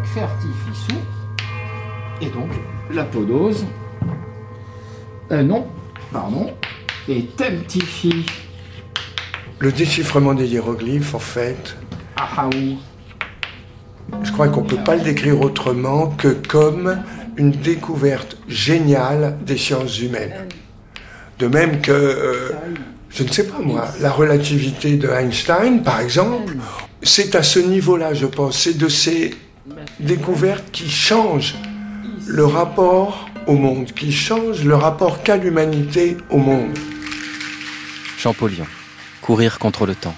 donc et donc la podose, euh, non, pardon, et temptifi. Le déchiffrement des hiéroglyphes, en fait, ahaou. je crois qu'on ne peut pas le décrire autrement que comme une découverte géniale des sciences humaines. De même que, euh, je ne sais pas moi, la relativité de Einstein, par exemple, c'est à ce niveau-là, je pense, c'est de ces découvertes qui changent le rapport au monde, qui changent le rapport qu'a l'humanité au monde. Champollion, courir contre le temps.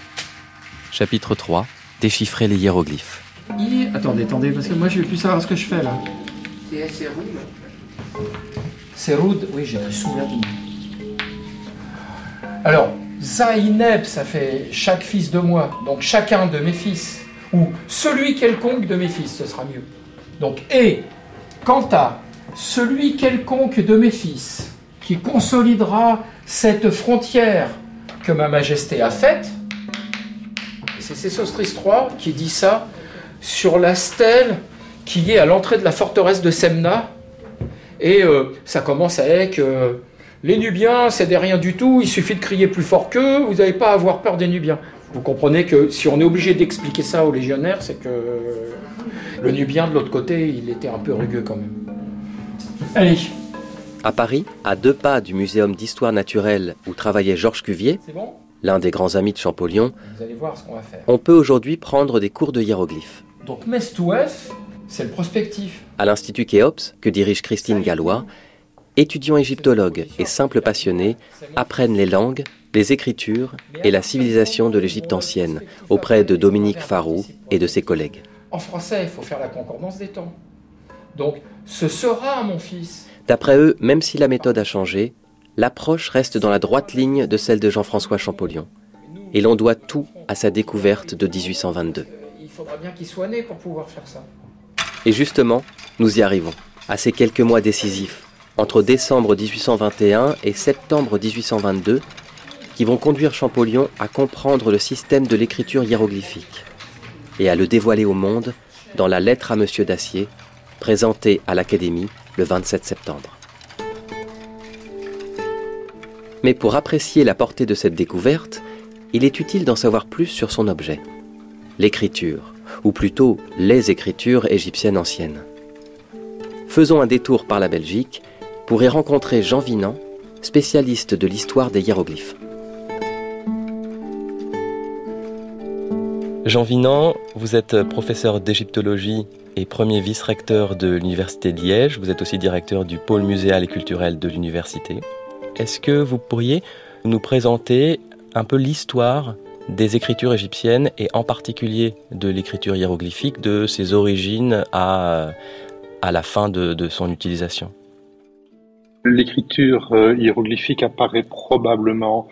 Chapitre 3, déchiffrer les hiéroglyphes. I- Attendez, attendez, parce que moi je vais plus savoir ce que je fais là. C'est rude, oui, j'ai plus souvenir. Alors, Zaineb, ça fait chaque fils de moi, donc chacun de mes fils, ou celui quelconque de mes fils, ce sera mieux. Donc, et, quant à celui quelconque de mes fils qui consolidera cette frontière que ma majesté a faite, c'est Sésostris III qui dit ça sur la stèle qui est à l'entrée de la forteresse de Semna. Et euh, ça commence avec euh, Les Nubiens, c'est des rien du tout, il suffit de crier plus fort qu'eux, vous n'avez pas à avoir peur des Nubiens. Vous comprenez que si on est obligé d'expliquer ça aux légionnaires, c'est que le Nubien de l'autre côté, il était un peu rugueux quand même. Allez, À Paris, à deux pas du Muséum d'histoire naturelle où travaillait Georges Cuvier, bon? l'un des grands amis de Champollion, Vous allez voir ce qu'on va faire. on peut aujourd'hui prendre des cours de hiéroglyphes. Donc Mestouef, c'est le prospectif. À l'Institut Khéops, que dirige Christine Gallois, étudiants égyptologues et simples passionnés apprennent les langues, les écritures et la civilisation de l'Égypte ancienne auprès de Dominique Farou et de ses collègues. En français, il faut faire la concordance des temps. Donc, ce sera mon fils. D'après eux, même si la méthode a changé, l'approche reste dans la droite ligne de celle de Jean-François Champollion. Et l'on doit tout à sa découverte de 1822. Il faudra bien qu'il soit né pour pouvoir faire ça. Et justement, nous y arrivons, à ces quelques mois décisifs, entre décembre 1821 et septembre 1822, qui vont conduire Champollion à comprendre le système de l'écriture hiéroglyphique et à le dévoiler au monde dans la lettre à Monsieur Dacier, présentée à l'Académie le 27 septembre. Mais pour apprécier la portée de cette découverte, il est utile d'en savoir plus sur son objet, l'écriture, ou plutôt les écritures égyptiennes anciennes. Faisons un détour par la Belgique pour y rencontrer Jean Vinan, spécialiste de l'histoire des hiéroglyphes. Jean Vinan, vous êtes professeur d'égyptologie et premier vice-recteur de l'Université de Liège. Vous êtes aussi directeur du pôle muséal et culturel de l'université. Est-ce que vous pourriez nous présenter un peu l'histoire des écritures égyptiennes et en particulier de l'écriture hiéroglyphique, de ses origines à, à la fin de, son utilisation? L'écriture euh, hiéroglyphique apparaît probablement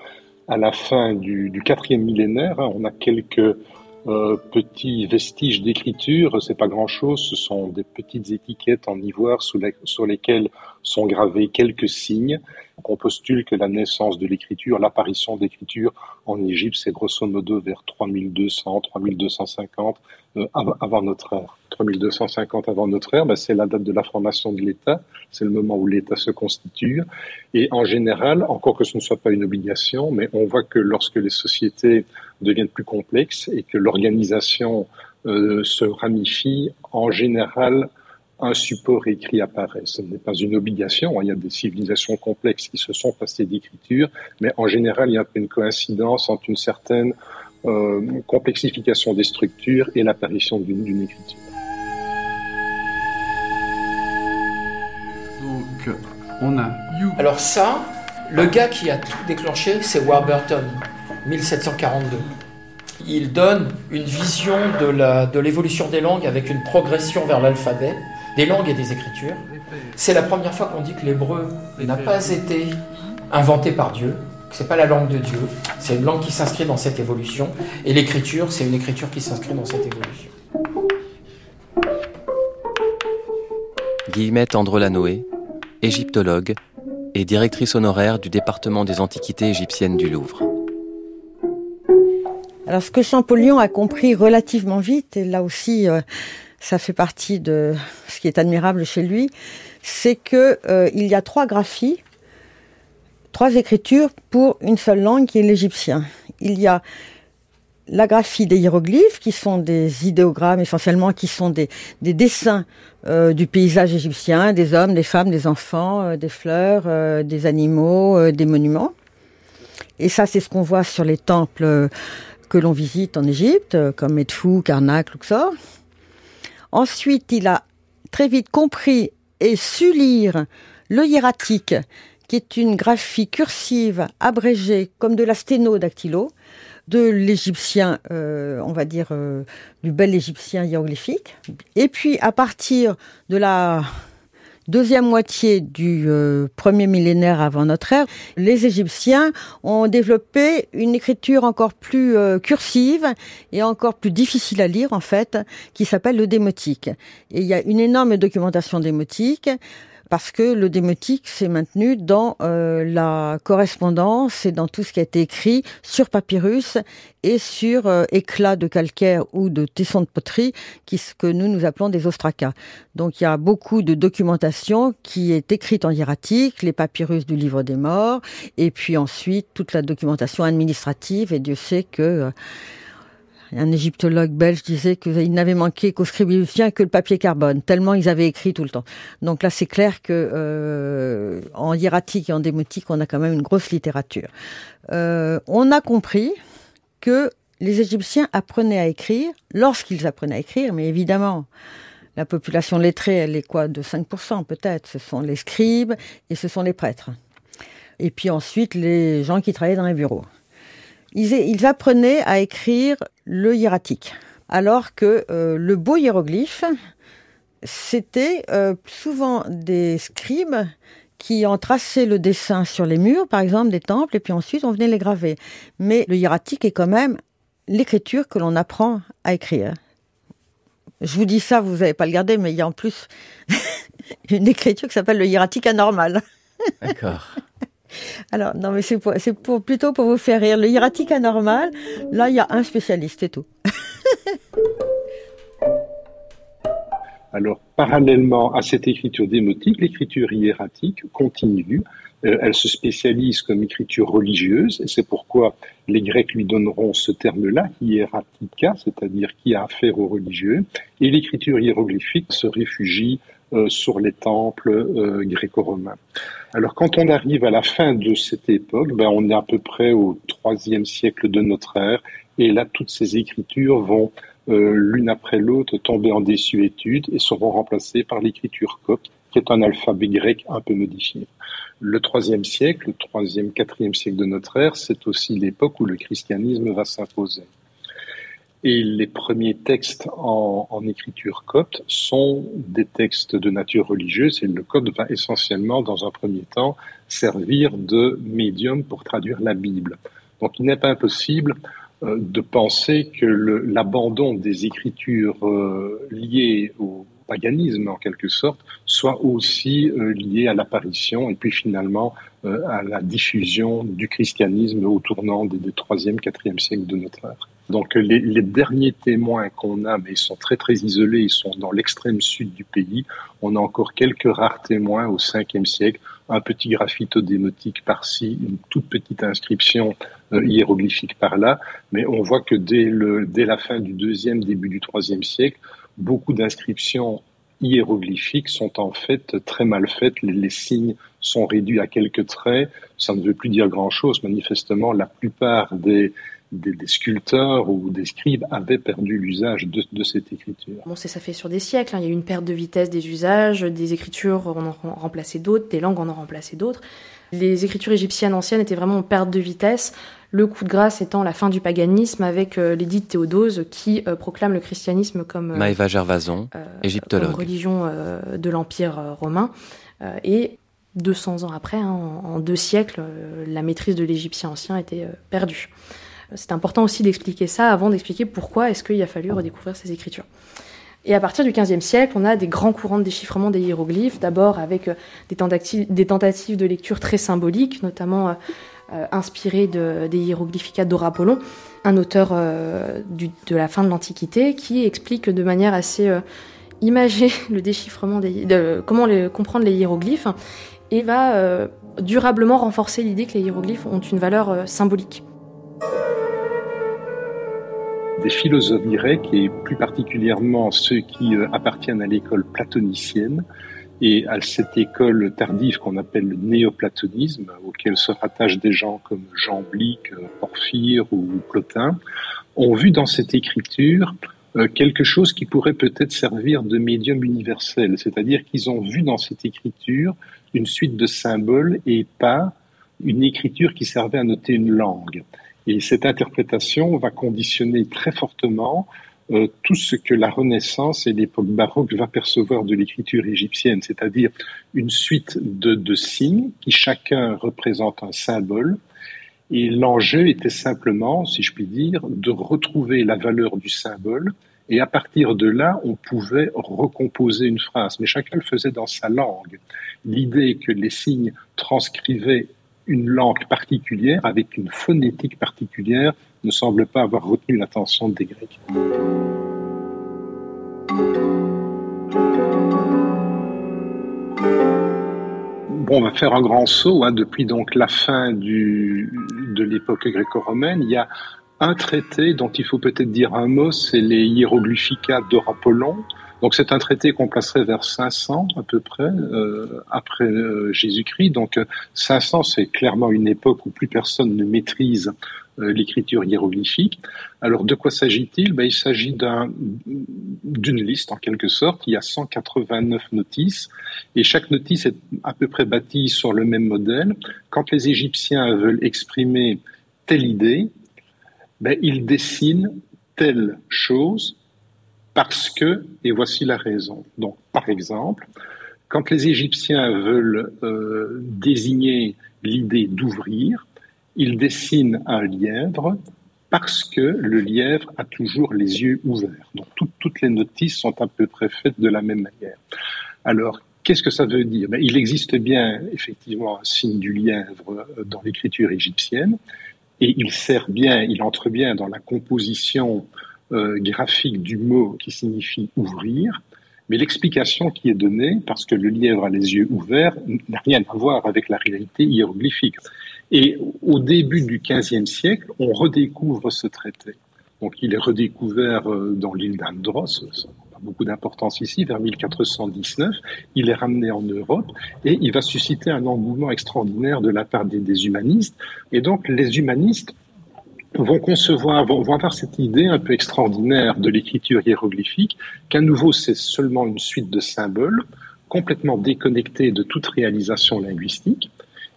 à la fin du, du quatrième millénaire. hein. On a quelques euh, petits vestiges d'écriture. C'est pas grand-chose. Ce sont des petites étiquettes en ivoire sur lesquelles sont gravés quelques signes. Donc, on postule que la naissance de l'écriture, l'apparition d'écriture en Égypte, c'est grosso modo vers 3200, 3250 euh, av- avant notre ère. 3250 avant notre ère, ben, c'est la date de la formation de l'État. C'est le moment où l'État se constitue. Et en général, encore que ce ne soit pas une obligation, mais on voit que lorsque les sociétés deviennent plus complexes et que l'organisation euh, se ramifie, en général, un support écrit apparaît. Ce n'est pas une obligation. Il y a des civilisations complexes qui se sont passées d'écriture, mais en général, il y a une coïncidence entre une certaine euh, complexification des structures et l'apparition d'une d'une écriture. Donc, on a You. Alors ça, le gars qui a tout déclenché, c'est Warburton, 1742. Il donne une vision de la- de l'évolution des langues avec une progression vers l'alphabet, des langues et des écritures. C'est la première fois qu'on dit que l'hébreu n'a pas été inventé par Dieu, que c'est pas la langue de Dieu, c'est une langue qui s'inscrit dans cette évolution, et l'écriture, c'est une écriture qui s'inscrit dans cette évolution. Guillemette Andrelanoé, égyptologue et directrice honoraire du département des antiquités égyptiennes du Louvre. Alors, ce que Champollion a compris relativement vite, et là aussi, euh, ça fait partie de ce qui est admirable chez lui, c'est que euh, il y a trois graphies, trois écritures pour une seule langue qui est l'égyptien. Il y a la graphie des hiéroglyphes, qui sont des idéogrammes essentiellement, qui sont des, dessins euh, du paysage égyptien, des hommes, des femmes, des enfants, euh, des fleurs, des animaux, des monuments. Et ça, c'est ce qu'on voit sur les temples que l'on visite en Égypte, comme Edfou, Karnak, Luxor. Ensuite, il a très vite compris et su lire le hiératique, qui est une graphie cursive abrégée comme de la sténodactylo, de l'égyptien, euh, on va dire, euh, du bel égyptien hiéroglyphique. Et puis, à partir de la deuxième moitié du euh, premier millénaire avant notre ère, les Égyptiens ont développé une écriture encore plus cursive et encore plus difficile à lire, en fait, qui s'appelle le démotique. Et il y a une énorme documentation démotique parce que le démotique s'est maintenu dans euh, la correspondance et dans tout ce qui a été écrit sur papyrus et sur euh, éclats de calcaire ou de tessons de poterie, qui ce que nous nous appelons des ostracas. Donc il y a beaucoup de documentation qui est écrite en hiératique, les papyrus du livre des morts, et puis ensuite toute la documentation administrative. Et Dieu sait que euh, un égyptologue belge disait qu'il n'avait manqué qu'au scribifien que le papier carbone, tellement ils avaient écrit tout le temps. Donc là, c'est clair que euh, en hiératique et en démotique, on a quand même une grosse littérature. Euh, on a compris que les Égyptiens apprenaient à écrire lorsqu'ils apprenaient à écrire, mais évidemment, la population lettrée, elle est quoi de 5% peut-être. Ce sont les scribes et ce sont les prêtres. Et puis ensuite, les gens qui travaillaient dans les bureaux ils, apprenaient à écrire le hiératique, alors que euh, le beau hiéroglyphe, c'était euh, souvent des scribes qui ont tracé le dessin sur les murs, par exemple, des temples, et puis ensuite on venait les graver. Mais le hiératique est quand même l'écriture que l'on apprend à écrire. Je vous dis ça, vous n'allez pas le garder, mais il y a en plus une écriture qui s'appelle le hiératique anormal. D'accord. Alors, non, mais c'est pour, plutôt pour vous faire rire. Le hiératique anormal, là, il y a un spécialiste et tout. Alors, parallèlement à cette écriture démotique, l'écriture hiératique continue. Euh, elle se spécialise comme écriture religieuse, et c'est pourquoi les Grecs lui donneront ce terme-là, hiératica, c'est-à-dire qui a affaire aux religieux, et l'écriture hiéroglyphique se réfugie euh, sur les temples euh, gréco-romains. Alors quand on arrive à la fin de cette époque, ben, on est à peu près au troisième siècle de notre ère, et là toutes ces écritures vont euh, l'une après l'autre tomber en désuétude et seront remplacées par l'écriture copte, qui est un alphabet grec un peu modifié. Le troisième siècle, le troisième, quatrième siècle de notre ère, c'est aussi l'époque où le christianisme va s'imposer. Et les premiers textes en, écriture copte sont des textes de nature religieuse et le copte va essentiellement, dans un premier temps, servir de médium pour traduire la Bible. Donc il n'est pas impossible euh, de penser que l'abandon des écritures euh, liées au paganisme en quelque sorte soit aussi euh, lié à l'apparition et puis finalement à la diffusion du christianisme au tournant des, des 3e, 4e siècles de notre ère. Donc les, derniers témoins qu'on a, mais ils sont très très isolés, ils sont dans l'extrême sud du pays. On a encore quelques rares témoins au 5e siècle, un petit graffito démotique par-ci, une toute petite inscription euh, hiéroglyphique par-là, mais on voit que dès, la fin du deuxième, début du troisième siècle, beaucoup d'inscriptions hiéroglyphiques sont en fait très mal faites. Les, les, signes sont réduits à quelques traits. Ça ne veut plus dire grand-chose. Manifestement, la plupart des, des, sculpteurs ou des scribes avaient perdu l'usage de, cette écriture. Bon, ça fait sur des siècles. Hein. Il y a eu une perte de vitesse des usages, des écritures on en a remplacé d'autres, des langues on en remplacé d'autres. Les écritures égyptiennes anciennes étaient vraiment en perte de vitesse. Le coup de grâce étant la fin du paganisme avec euh, l'édit Théodose qui euh, proclame le christianisme comme, euh, Maëva Gervason, égyptologue. religion de l'Empire romain. et 200 ans après, hein, en, en, deux siècles, la maîtrise de l'égyptien ancien était perdue. C'est important aussi d'expliquer ça avant d'expliquer pourquoi est-ce qu'il a fallu redécouvrir ces écritures. Et à partir du XVe siècle, on a des grands courants de déchiffrement des hiéroglyphes, d'abord avec euh, des tentatives, de lecture très symboliques, notamment euh, euh inspirées de, des hiéroglyphicats d'Orapollon, un auteur de la fin de l'Antiquité, qui explique de manière assez imager le déchiffrement de, comment comprendre les hiéroglyphes et va durablement renforcer l'idée que les hiéroglyphes ont une valeur symbolique. Des philosophes grecs et plus particulièrement ceux qui euh, appartiennent à l'école platonicienne et à cette école tardive qu'on appelle le néoplatonisme, auquel se rattachent des gens comme Jean Blic, Porphyre ou Plotin, ont vu dans cette écriture euh, quelque chose qui pourrait peut-être servir de médium universel, c'est-à-dire qu'ils ont vu dans cette écriture une suite de symboles et pas une écriture qui servait à noter une langue. Et cette interprétation va conditionner très fortement euh, tout ce que la Renaissance et l'époque baroque va percevoir de l'écriture égyptienne, c'est-à-dire une suite de, de signes qui chacun représente un symbole, et l'enjeu était simplement, si je puis dire, de retrouver la valeur du symbole. Et à partir de là, on pouvait recomposer une phrase. Mais chacun le faisait dans sa langue. L'idée que les signes transcrivaient une langue particulière avec une phonétique particulière ne semble pas avoir retenu l'attention des Grecs on va faire un grand saut. Hein, depuis donc la fin de l'époque gréco-romaine, il y a un traité dont il faut peut-être dire un mot, c'est les Hieroglyphica d'Orapollon. Donc c'est un traité qu'on placerait vers 500 à peu près euh, après euh, Jésus-Christ. Donc 500 c'est clairement une époque où plus personne ne maîtrise euh, l'écriture hiéroglyphique. Alors de quoi s'agit-il? Ben, Il s'agit d'une liste en quelque sorte. Il y a 189 notices et chaque notice est à peu près bâtie sur le même modèle. Quand les Égyptiens veulent exprimer telle idée, ben, ils dessinent telle chose parce que, et voici la raison. Donc par exemple, quand les Égyptiens veulent euh, désigner l'idée d'ouvrir, il dessine un lièvre parce que le lièvre a toujours les yeux ouverts. Donc toutes les notices sont à peu près faites de la même manière. Alors, qu'est-ce que ça veut dire? Ben, Il existe bien effectivement un signe du lièvre dans l'écriture égyptienne et il sert bien, il entre bien dans la composition euh, graphique du mot qui signifie ouvrir. Mais l'explication qui est donnée, parce que le lièvre a les yeux ouverts, n'a rien à voir avec la réalité hiéroglyphique. Et au début du XVe siècle, on redécouvre ce traité. Donc il est redécouvert euh, dans l'île d'Andros, pas beaucoup d'importance ici, vers 1419. Il est ramené en Europe et il va susciter un engouement extraordinaire de la part des, humanistes. Et donc les humanistes vont concevoir, vont, avoir cette idée un peu extraordinaire de l'écriture hiéroglyphique, qu'à nouveau c'est seulement une suite de symboles, complètement déconnectés de toute réalisation linguistique,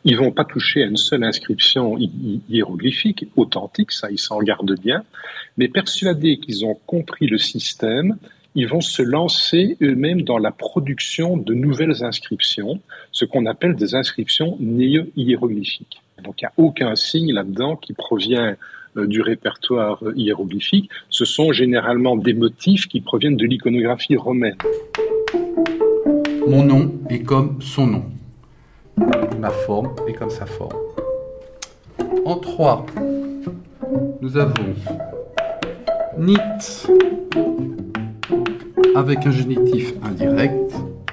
ils vont pas toucher à une seule inscription hiéroglyphique, authentique, ça ils s'en gardent bien, mais persuadés qu'ils ont compris le système, ils vont se lancer eux-mêmes dans la production de nouvelles inscriptions, ce qu'on appelle des inscriptions néo-hiéroglyphiques. Donc il n'y a aucun signe là-dedans qui provient du répertoire euh, hiéroglyphique. Ce sont généralement des motifs qui proviennent de l'iconographie romaine. Mon nom est comme son nom ma forme est comme sa forme. En 3, nous avons nit avec un génitif indirect.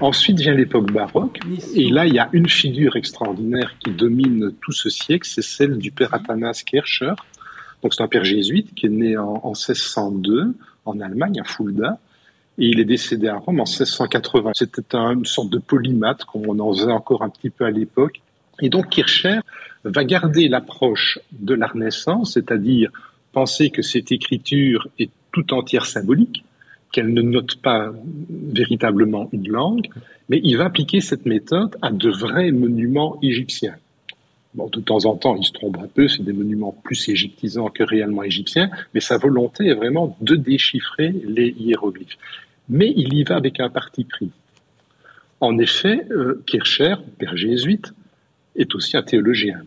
Ensuite vient l'époque baroque, et là il y a une figure extraordinaire qui domine tout ce siècle, c'est celle du père Athanas Kircher. Donc c'est un père jésuite qui est né en, en 1602 en Allemagne, à Fulda, et il est décédé à Rome en 1680. C'était une sorte de polymathe, comme on en faisait encore un petit peu à l'époque. Et donc Kircher va garder l'approche de la Renaissance, c'est-à-dire penser que cette écriture est tout entière symbolique, qu'elle ne note pas véritablement une langue, mais il va appliquer cette méthode à de vrais monuments égyptiens. Bon, de temps en temps, il se trompe un peu, c'est des monuments plus égyptisants que réellement égyptiens, mais sa volonté est vraiment de déchiffrer les hiéroglyphes mais il y va avec un parti pris. En effet, euh, Kircher, père jésuite, est aussi un théologien.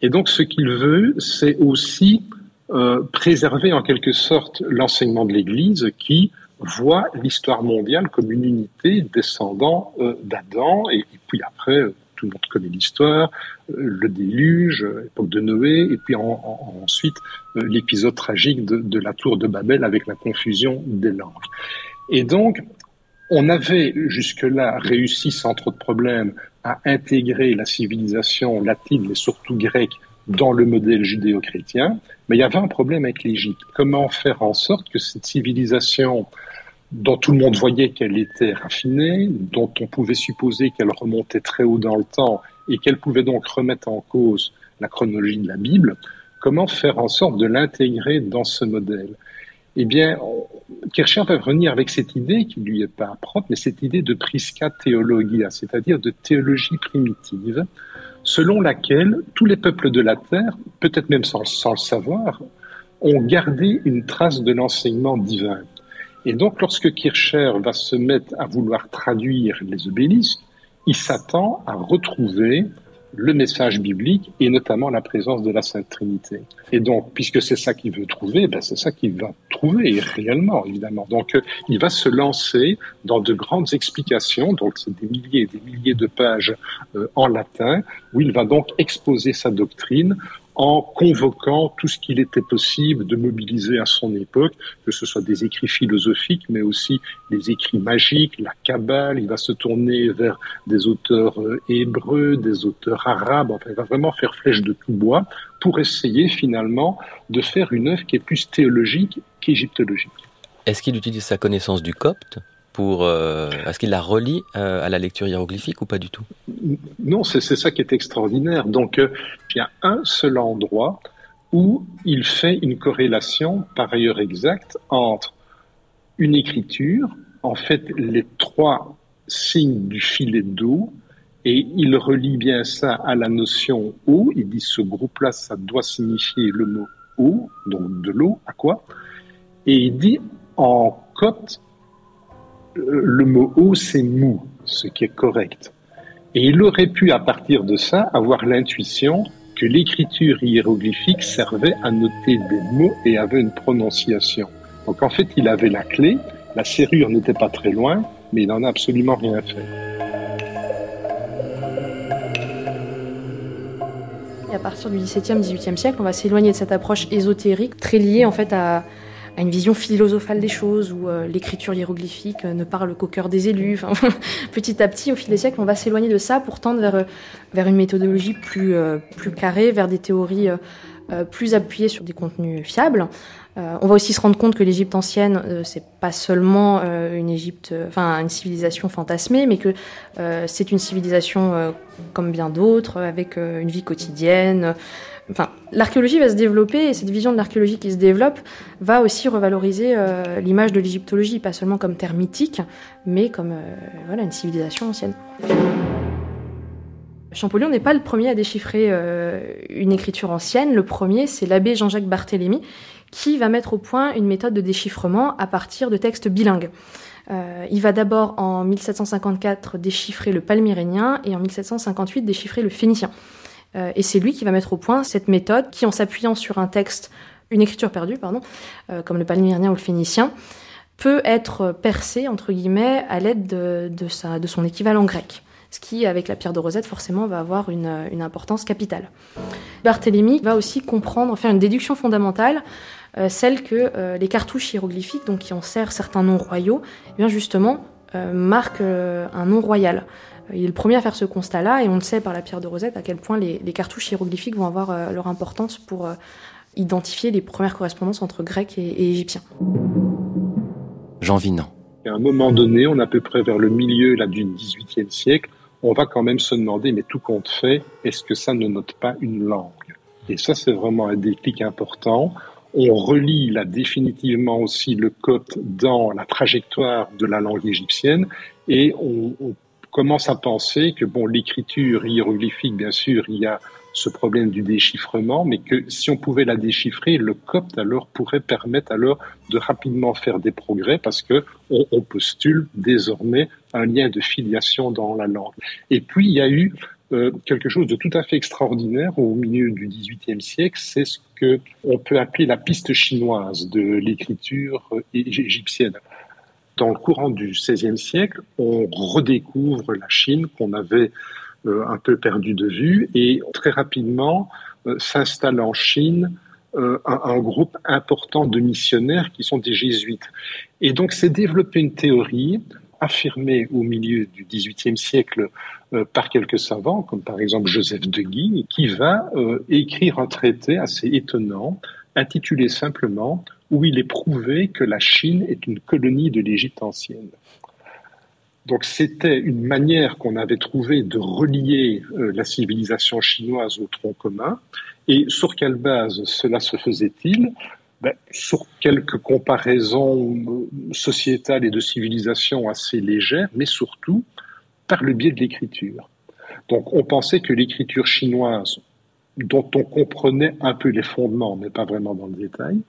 Et donc ce qu'il veut, c'est aussi euh, préserver en quelque sorte l'enseignement de l'Église qui voit l'histoire mondiale comme une unité descendant euh, d'Adam, et, puis après, tout le monde connaît l'histoire, le déluge, l'époque de Noé, et puis ensuite l'épisode tragique de, de la tour de Babel avec la confusion des langues. Et donc, On avait jusque-là réussi sans trop de problèmes à intégrer la civilisation latine et surtout grecque dans le modèle judéo-chrétien, mais il y avait un problème avec l'Égypte. Comment faire en sorte que cette civilisation dont tout le monde voyait qu'elle était raffinée, dont on pouvait supposer qu'elle remontait très haut dans le temps et qu'elle pouvait donc remettre en cause la chronologie de la Bible, comment faire en sorte de l'intégrer dans ce modèle? Eh bien, Kircher va revenir avec cette idée qui lui est pas propre, mais cette idée de prisca theologia, c'est-à-dire de théologie primitive, selon laquelle tous les peuples de la terre, peut-être même sans, sans le savoir, ont gardé une trace de l'enseignement divin. Et donc, lorsque Kircher va se mettre à vouloir traduire les obélisques, il s'attend à retrouver le message biblique et notamment la présence de la Sainte Trinité. Et donc, puisque c'est ça qu'il veut trouver, ben c'est ça qu'il va trouver réellement, évidemment. Donc, euh, il va se lancer dans de grandes explications, donc c'est des milliers et des milliers de pages euh, en latin, où il va donc exposer sa doctrine en convoquant tout ce qu'il était possible de mobiliser à son époque, que ce soit des écrits philosophiques, mais aussi des écrits magiques, la Kabbale, il va se tourner vers des auteurs euh, hébreux, des auteurs arabes, enfin, il va vraiment faire flèche de tout bois pour essayer finalement de faire une œuvre qui est plus théologique qu'égyptologique. Est-ce qu'il utilise sa connaissance du copte pour euh, est-ce qu'il la relie euh, à la lecture hiéroglyphique ou pas du tout? Non, c'est ça qui est extraordinaire. Donc euh, il y a un seul endroit où il fait une corrélation par ailleurs exacte entre une écriture, en fait les trois signes du filet d'eau, et il relie bien ça à la notion eau. Il dit ce groupe-là, ça doit signifier le mot eau, donc de l'eau, à quoi? Et il dit en copte, le mot eau, c'est mou, ce qui est correct. Et il aurait pu, à partir de ça, avoir l'intuition que l'écriture hiéroglyphique servait à noter des mots et avait une prononciation. Donc en fait, il avait la clé, la serrure n'était pas très loin, mais il n'en a absolument rien fait. Et à partir du XVIIe, XVIIIe siècle, on va s'éloigner de cette approche ésotérique, très liée en fait à, à une vision philosophale des choses, où euh, l'écriture hiéroglyphique euh, ne parle qu'au cœur des élus. Petit à petit, au fil des siècles, on va s'éloigner de ça pour tendre vers, euh, vers une méthodologie plus, plus carrée, vers des théories plus appuyées sur des contenus fiables. on va aussi se rendre compte que l'Égypte ancienne, c'est pas seulement une Égypte, enfin une civilisation fantasmée, mais que c'est une civilisation comme bien d'autres, avec une vie quotidienne, Enfin, l'archéologie va se développer et cette vision de l'archéologie qui se développe va aussi revaloriser euh, l'image de l'égyptologie, pas seulement comme terme mythique, mais comme euh, voilà, une civilisation ancienne. Champollion n'est pas le premier à déchiffrer euh, une écriture ancienne. Le premier, c'est l'abbé Jean-Jacques Barthélemy, qui va mettre au point une méthode de déchiffrement à partir de textes bilingues. il va d'abord en 1754 déchiffrer le palmyrénien et en 1758 déchiffrer le phénicien. Euh, et c'est lui qui va mettre au point cette méthode qui, en s'appuyant sur un texte, une écriture perdue, pardon, euh, comme le palmyrien ou le phénicien, peut être percée, entre guillemets, à l'aide de, de, de son équivalent grec ce qui, avec la pierre de Rosette, forcément, va avoir une, une importance capitale. Barthélemy va aussi comprendre, faire une déduction fondamentale, euh, celle que les cartouches hiéroglyphiques, donc qui en servent certains noms royaux, eh bien justement, marquent un nom royal. Il est le premier à faire ce constat-là, et on le sait par la pierre de Rosette à quel point les, cartouches hiéroglyphiques vont avoir euh, leur importance pour euh, identifier les premières correspondances entre grecs et, égyptiens. Jean Vinan. À un moment donné, on est à peu près vers le milieu là, du XVIIIe siècle, on va quand même se demander, mais tout compte fait, est-ce que ça ne note pas une langue? Et ça, c'est vraiment un déclic important. On relie là définitivement aussi le copte dans la trajectoire de la langue égyptienne et on, on commence à penser que bon, l'écriture hiéroglyphique, bien sûr, il y a ce problème du déchiffrement, mais que si on pouvait la déchiffrer, le copte alors pourrait permettre alors de rapidement faire des progrès parce que on, on postule désormais un lien de filiation dans la langue. Et puis il y a eu euh, quelque chose de tout à fait extraordinaire au milieu du XVIIIe siècle, c'est ce que on peut appeler la piste chinoise de l'écriture égyptienne dans le courant du XVIe siècle, on redécouvre la Chine qu'on avait euh, un peu perdu de vue et très rapidement euh, s'installe en Chine euh, un, groupe important de missionnaires qui sont des jésuites. Et donc s'est développée une théorie affirmée au milieu du XVIIIe siècle par quelques savants, comme par exemple Joseph de Guy, qui va écrire un traité assez étonnant, intitulé simplement Où il est prouvé que la Chine est une colonie de l'Égypte ancienne. Donc c'était une manière qu'on avait trouvé de relier euh, la civilisation chinoise au tronc commun. Et sur quelle base cela se faisait-il? Ben, Sur quelques comparaisons sociétales et de civilisation assez légères, mais surtout par le biais de l'écriture. Donc on pensait que l'écriture chinoise, dont on comprenait un peu les fondements, mais pas vraiment dans le détail,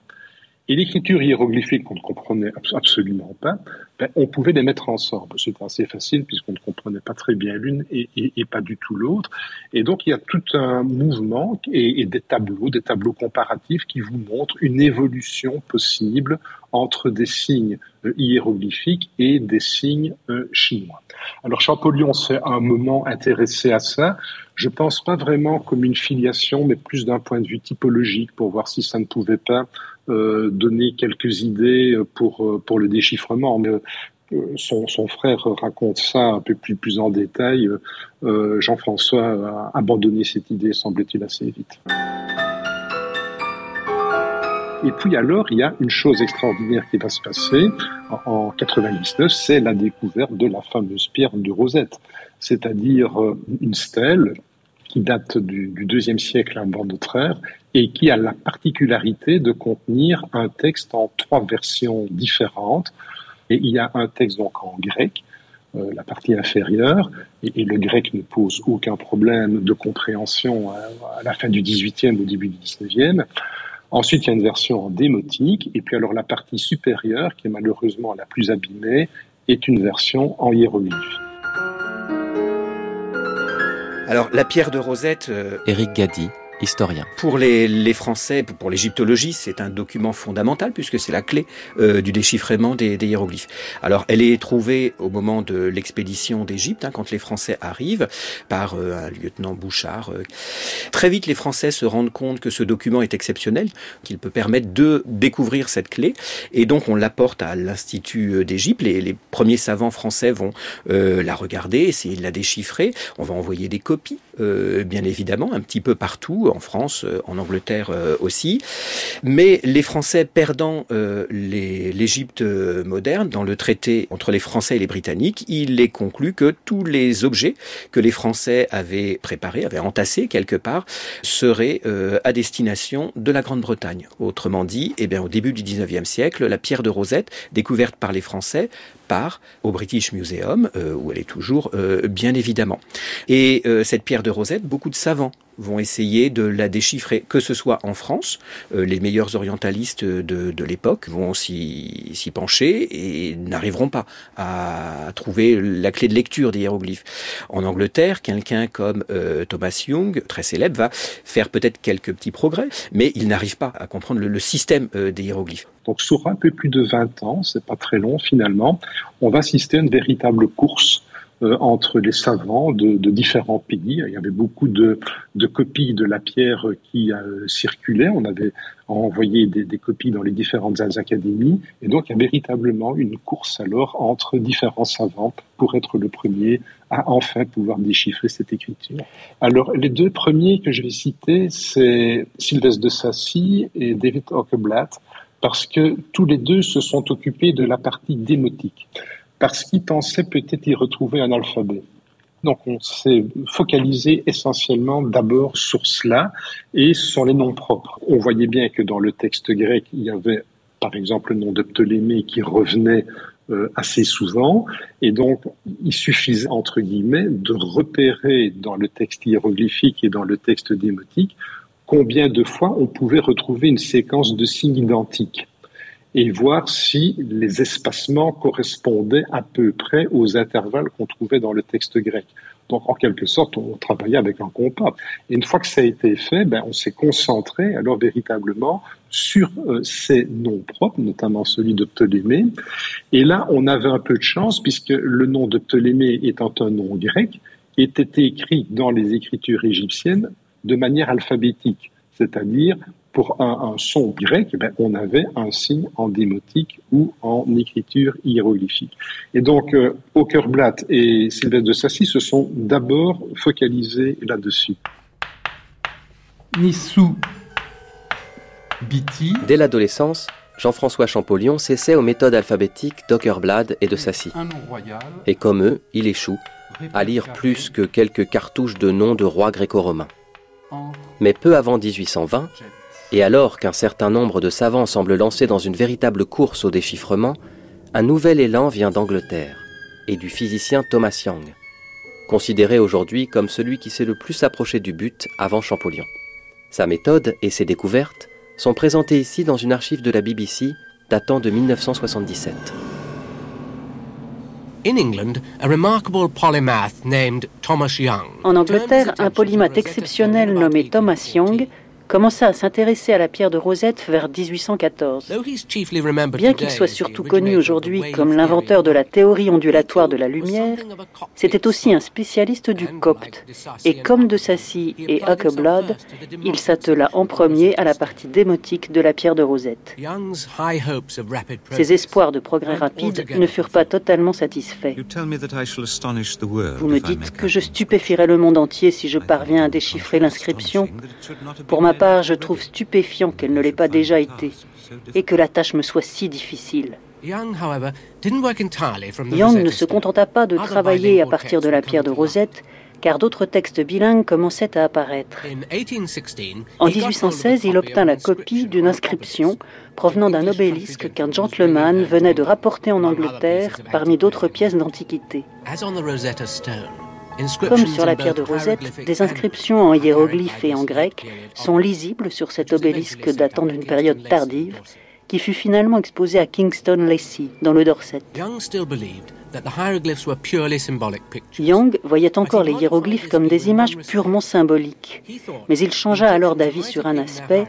et l'écriture hiéroglyphique qu'on ne comprenait absolument pas, ben, on pouvait les mettre ensemble. C'était assez facile puisqu'on ne comprenait pas très bien l'une et, pas du tout l'autre. Et donc il y a tout un mouvement et, des tableaux, des tableaux comparatifs qui vous montrent une évolution possible entre des signes euh, hiéroglyphiques et des signes euh, chinois. Alors Champollion s'est un moment intéressé à ça. Je pense pas vraiment comme une filiation, mais plus d'un point de vue typologique pour voir si ça ne pouvait pas donner quelques idées pour, euh, pour le déchiffrement. Mais, euh, son, son, frère raconte ça un peu plus, plus en détail. Jean-François a abandonné cette idée, semble-t-il, assez vite. Et puis alors, il y a une chose extraordinaire qui va se passer en, 99, c'est la découverte de la fameuse pierre de Rosette, c'est-à-dire une stèle qui date du, du deuxième siècle avant notre ère et qui a la particularité de contenir un texte en trois versions différentes. Et il y a un texte donc en grec, euh, la partie inférieure, et, le grec ne pose aucun problème de compréhension à, la fin du 18e au début du 19e. Ensuite, il y a une version en démotique, et puis alors la partie supérieure, qui est malheureusement la plus abîmée, est une version en hiéroglyphe. Alors, la pierre de Rosette. Euh... Éric Gadi, historien. Pour les, les Français, pour l'égyptologie, c'est un document fondamental puisque c'est la clé euh, du déchiffrement des, des, hiéroglyphes. Alors, elle est trouvée au moment de l'expédition d'Égypte, hein, quand les Français arrivent, par euh, un lieutenant Bouchard. Euh. Très vite, les Français se rendent compte que ce document est exceptionnel, qu'il peut permettre de découvrir cette clé, et donc on l'apporte à l'Institut d'Égypte. Les, les, premiers savants français vont la regarder, essayer de la déchiffrer. On va envoyer des copies, bien évidemment, un petit peu partout en France, euh, en Angleterre euh, aussi. Mais les Français perdant euh, l'Égypte moderne dans le traité entre les Français et les Britanniques, il est conclu que tous les objets que les Français avaient préparés, avaient entassés quelque part, seraient à destination de la Grande-Bretagne. Autrement dit, eh bien, au début du 19e siècle, la pierre de Rosette, découverte par les Français, part au British Museum, où elle est toujours, bien évidemment. Et cette pierre de Rosette, beaucoup de savants vont essayer de la déchiffrer, que ce soit en France, euh, les meilleurs orientalistes de, l'époque vont s'y pencher et n'arriveront pas à trouver la clé de lecture des hiéroglyphes. En Angleterre, quelqu'un comme euh, Thomas Young, très célèbre, va faire peut-être quelques petits progrès, mais il n'arrive pas à comprendre le, système euh, des hiéroglyphes. Donc sur un peu plus de 20 ans, c'est pas très long finalement, on va assister à une véritable course entre les savants de, de, différents pays. Il y avait beaucoup de, de copies de la pierre qui euh, circulaient. On avait envoyé des, des, copies dans les différentes académies. Et donc, il y a véritablement une course alors entre différents savants pour être le premier à enfin pouvoir déchiffrer cette écriture. Alors, les deux premiers que je vais citer, c'est Sylvestre de Sassy et David Hockeblatt, parce que tous les deux se sont occupés de la partie démotique parce qu'il pensait peut-être y retrouver un alphabet. Donc on s'est focalisé essentiellement d'abord sur cela et sur les noms propres. On voyait bien que dans le texte grec, il y avait par exemple le nom de Ptolémée qui revenait euh, assez souvent et donc il suffisait entre guillemets de repérer dans le texte hiéroglyphique et dans le texte démotique combien de fois on pouvait retrouver une séquence de signes identiques et voir si les espacements correspondaient à peu près aux intervalles qu'on trouvait dans le texte grec. Donc, en quelque sorte, on travaillait avec un compas. Et une fois que ça a été fait, ben, on s'est concentré alors véritablement sur euh, ces noms propres, notamment celui de Ptolémée. Et là, on avait un peu de chance puisque le nom de Ptolémée étant un nom grec, était écrit dans les écritures égyptiennes de manière alphabétique, c'est-à-dire pour un, son grec, eh ben, on avait un signe en démotique ou en écriture hiéroglyphique. Et donc, euh, Aukerblatt et Sylvestre de Sassy se sont d'abord focalisés là-dessus. Nissou Biti. Dès l'adolescence, Jean-François Champollion s'essaie aux méthodes alphabétiques d'Aukerblad et de Sassy. Et comme eux, il échoue à lire plus que quelques cartouches de noms de rois gréco-romains. Mais peu avant 1820, et alors qu'un certain nombre de savants semblent lancés dans une véritable course au déchiffrement, un nouvel élan vient d'Angleterre et du physicien Thomas Young, considéré aujourd'hui comme celui qui s'est le plus approché du but avant Champollion. Sa méthode et ses découvertes sont présentées ici dans une archive de la BBC datant de 1977. En Angleterre, un polymathe exceptionnel nommé Thomas Young commença à s'intéresser à la pierre de Rosette vers 1814. Bien qu'il soit surtout connu aujourd'hui comme l'inventeur de la théorie ondulatoire de la lumière, c'était aussi un spécialiste du copte. Et comme de Sassy et Huckeblad, il s'attela en premier à la partie démotique de la pierre de Rosette. Ses espoirs de progrès rapide ne furent pas totalement satisfaits. Vous me dites que je stupéfierai le monde entier si je parviens à déchiffrer l'inscription. Pour ma part, je trouve stupéfiant qu'elle ne l'ait pas déjà été et que la tâche me soit si difficile. Young ne se contenta pas de travailler à partir de la pierre de Rosette, car d'autres textes bilingues commençaient à apparaître. En 1816, il obtint la copie d'une inscription provenant d'un obélisque qu'un gentleman venait de rapporter en Angleterre parmi d'autres pièces d'antiquité. Comme sur la pierre de Rosette, des inscriptions en hiéroglyphes et en grec sont lisibles sur cet obélisque datant d'une période tardive qui fut finalement exposé à Kingston Lacy, dans le Dorset. Young voyait encore les hiéroglyphes comme des images purement symboliques, mais il changea alors d'avis sur un aspect.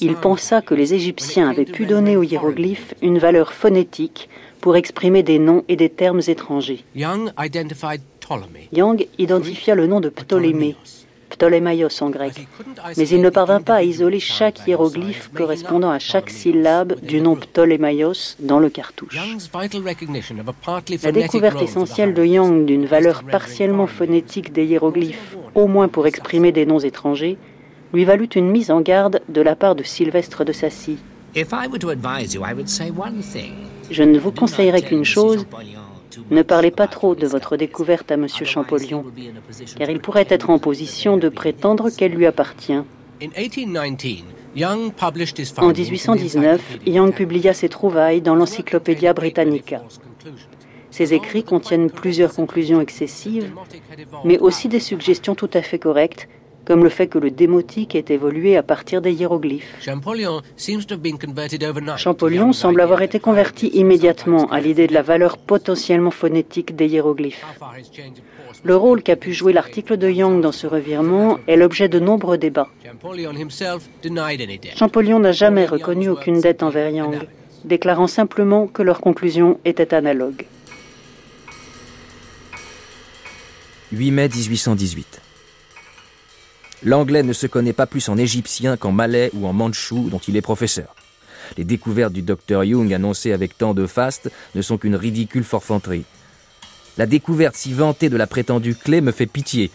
Il pensa que les Égyptiens avaient pu donner aux hiéroglyphes une valeur phonétique pour exprimer des noms et des termes étrangers. Young identifia le nom de Ptolémée, Ptolémaios en grec, mais il ne parvint pas à isoler chaque hiéroglyphe correspondant à chaque syllabe du nom Ptolémaios dans le cartouche. La découverte essentielle de Young d'une valeur partiellement phonétique des hiéroglyphes, au moins pour exprimer des noms étrangers, lui valut une mise en garde de la part de Sylvestre de Sassy. Je ne vous conseillerais qu'une chose, ne parlez pas trop de votre découverte à M. Champollion, car il pourrait être en position de prétendre qu'elle lui appartient. En 1819, Young publia ses trouvailles dans l'Encyclopædia Britannica. Ses écrits contiennent plusieurs conclusions excessives, mais aussi des suggestions tout à fait correctes comme le fait que le démotique ait évolué à partir des hiéroglyphes. Champollion semble avoir été converti immédiatement à l'idée de la valeur potentiellement phonétique des hiéroglyphes. Le rôle qu'a pu jouer l'article de Young dans ce revirement est l'objet de nombreux débats. Champollion n'a jamais reconnu aucune dette envers Young, déclarant simplement que leurs conclusions étaient analogues. 8 mai 1818. L'anglais ne se connaît pas plus en égyptien qu'en malais ou en mandchou dont il est professeur. Les découvertes du docteur Young annoncées avec tant de faste ne sont qu'une ridicule forfanterie. La découverte si vantée de la prétendue clé me fait pitié.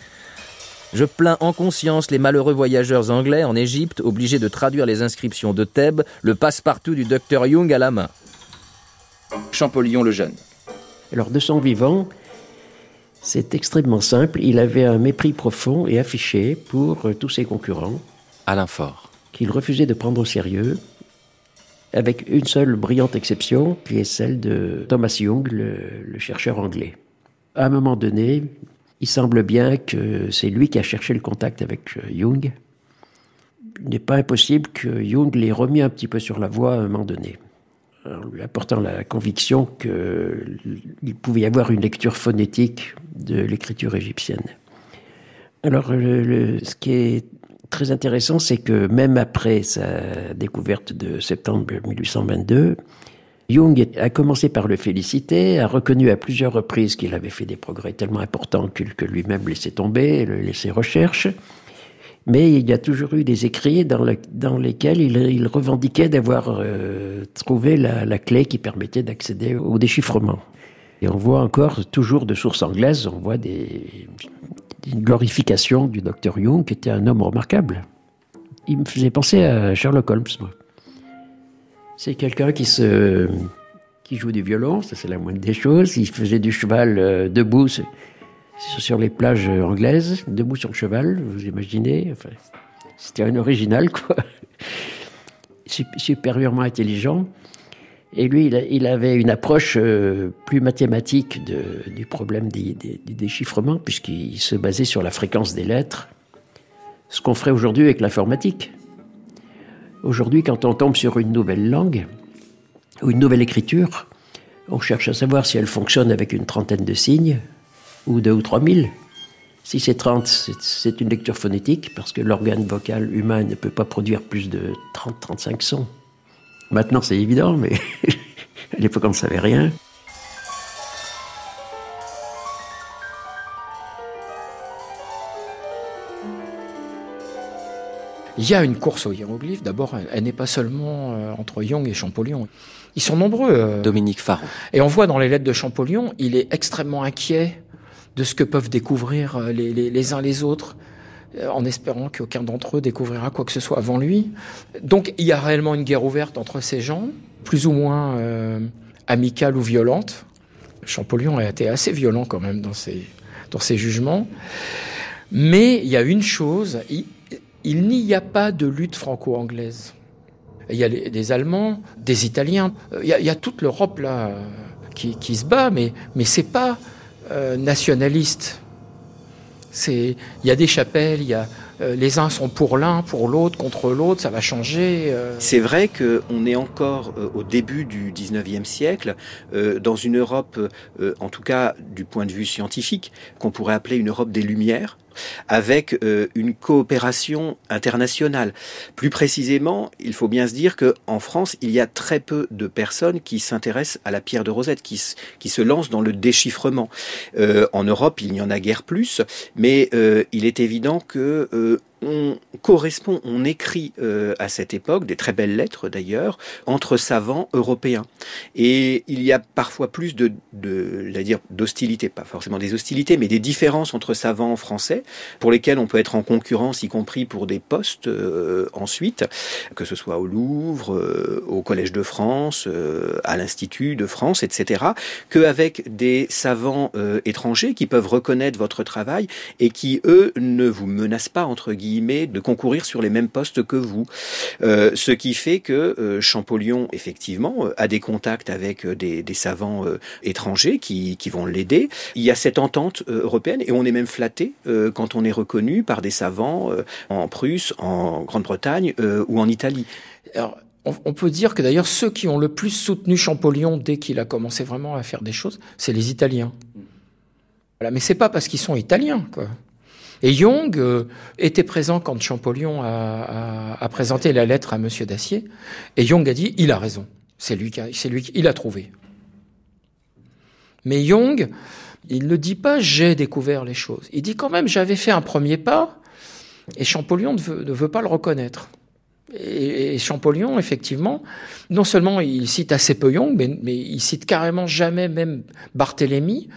Je plains en conscience les malheureux voyageurs anglais en Égypte obligés de traduire les inscriptions de Thèbes, le passe-partout du docteur Young à la main. Champollion le jeune. Alors de son vivant, c'est extrêmement simple. Il avait un mépris profond et affiché pour euh, tous ses concurrents. Alain Faure. Qu'il refusait de prendre au sérieux, avec une seule brillante exception, qui est celle de Thomas Young, le, chercheur anglais. À un moment donné, il semble bien que c'est lui qui a cherché le contact avec euh, Jung. Il n'est pas impossible que Jung l'ait remis un petit peu sur la voie à un moment donné en lui apportant la conviction qu'il pouvait y avoir une lecture phonétique de l'écriture égyptienne. Alors, ce qui est très intéressant, c'est que même après sa découverte de septembre 1822, Jung a commencé par le féliciter, a reconnu à plusieurs reprises qu'il avait fait des progrès tellement importants que lui-même laissait tomber, laissait recherche. Mais il y a toujours eu des écrits dans, lesquels il, revendiquait d'avoir euh, trouvé la, clé qui permettait d'accéder au déchiffrement. Et on voit encore, toujours de sources anglaises, on voit des, une glorification du docteur Jung, qui était un homme remarquable. Il me faisait penser à Sherlock Holmes, C'est quelqu'un qui se, joue du violon, ça c'est la moindre des choses. Il faisait du cheval euh, debout sur les plages anglaises, debout sur le cheval, vous imaginez. C'était un original, quoi. Supérieurement intelligent. Et lui, il, avait une approche euh, plus mathématique du problème du déchiffrement, puisqu'il se basait sur la fréquence des lettres, ce qu'on ferait aujourd'hui avec l'informatique. Aujourd'hui, quand on tombe sur une nouvelle langue ou une nouvelle écriture, on cherche à savoir si elle fonctionne avec une trentaine de signes ou deux ou trois mille. Si c'est 30, c'est une lecture phonétique, parce que l'organe vocal humain ne peut pas produire plus de 30-35 sons. Maintenant, c'est évident, mais à l'époque, on ne savait rien. Il y a une course aux hiéroglyphes. D'abord, elle, n'est pas seulement euh, entre Jung et Champollion. Ils sont nombreux. Euh. Dominique Farron. Et on voit dans les lettres de Champollion, il est extrêmement inquiet de ce que peuvent découvrir euh, les uns les autres. Euh, en espérant qu'aucun d'entre eux découvrira quoi que ce soit avant lui. Donc il y a réellement une guerre ouverte entre ces gens, plus ou moins euh, amicale ou violente. Champollion a été assez violent quand même dans ses, dans ses jugements. Mais il y a une chose, il, n'y a pas de lutte franco-anglaise. Il y a des Allemands, des Italiens, euh, il y a, toute l'Europe là qui, qui, se bat, mais, mais c'est pas nationaliste il y a des chapelles, y a euh, les uns sont pour l'un, pour l'autre, contre l'autre, ça va changer. Euh. C'est vrai qu'on est encore euh, au début du 19e siècle, dans une Europe, en tout cas du point de vue scientifique, qu'on pourrait appeler une Europe des Lumières, avec euh, une coopération internationale. Plus précisément, il faut bien se dire qu'en France, il y a très peu de personnes qui s'intéressent à la pierre de Rosette, qui, se lancent dans le déchiffrement. Euh, en Europe, il n'y en a guère plus, mais euh, il est évident que on correspond, on écrit euh, à cette époque, des très belles lettres d'ailleurs, entre savants européens. Et il y a parfois plus de, de dire d'hostilité, pas forcément des hostilités, mais des différences entre savants français, pour lesquels on peut être en concurrence, y compris pour des postes euh, ensuite, que ce soit au Louvre, euh, au Collège de France, à l'Institut de France, etc., qu'avec des savants étrangers qui peuvent reconnaître votre travail et qui, eux, ne vous menacent pas, entre guillemets, de concourir sur les mêmes postes que vous. Euh, ce qui fait que euh, Champollion, effectivement, euh, a des contacts avec des, savants étrangers qui, vont l'aider. Il y a cette entente européenne et on est même flatté quand on est reconnu par des savants en Prusse, en Grande-Bretagne ou en Italie. Alors, on, peut dire que d'ailleurs ceux qui ont le plus soutenu Champollion dès qu'il a commencé vraiment à faire des choses, c'est les Italiens. Voilà, mais c'est pas parce qu'ils sont italiens, quoi. Et Jung euh, était présent quand Champollion a, présenté la lettre à Monsieur Dacier. Et Jung a dit, il a raison. C'est lui qui, c'est qui, a trouvé. Mais Jung, il ne dit pas j'ai découvert les choses. Il dit quand même j'avais fait un premier pas et Champollion ne veut, pas le reconnaître. Et, Champollion, effectivement, non seulement il cite assez peu Jung, mais, mais il cite carrément jamais même Barthélemy,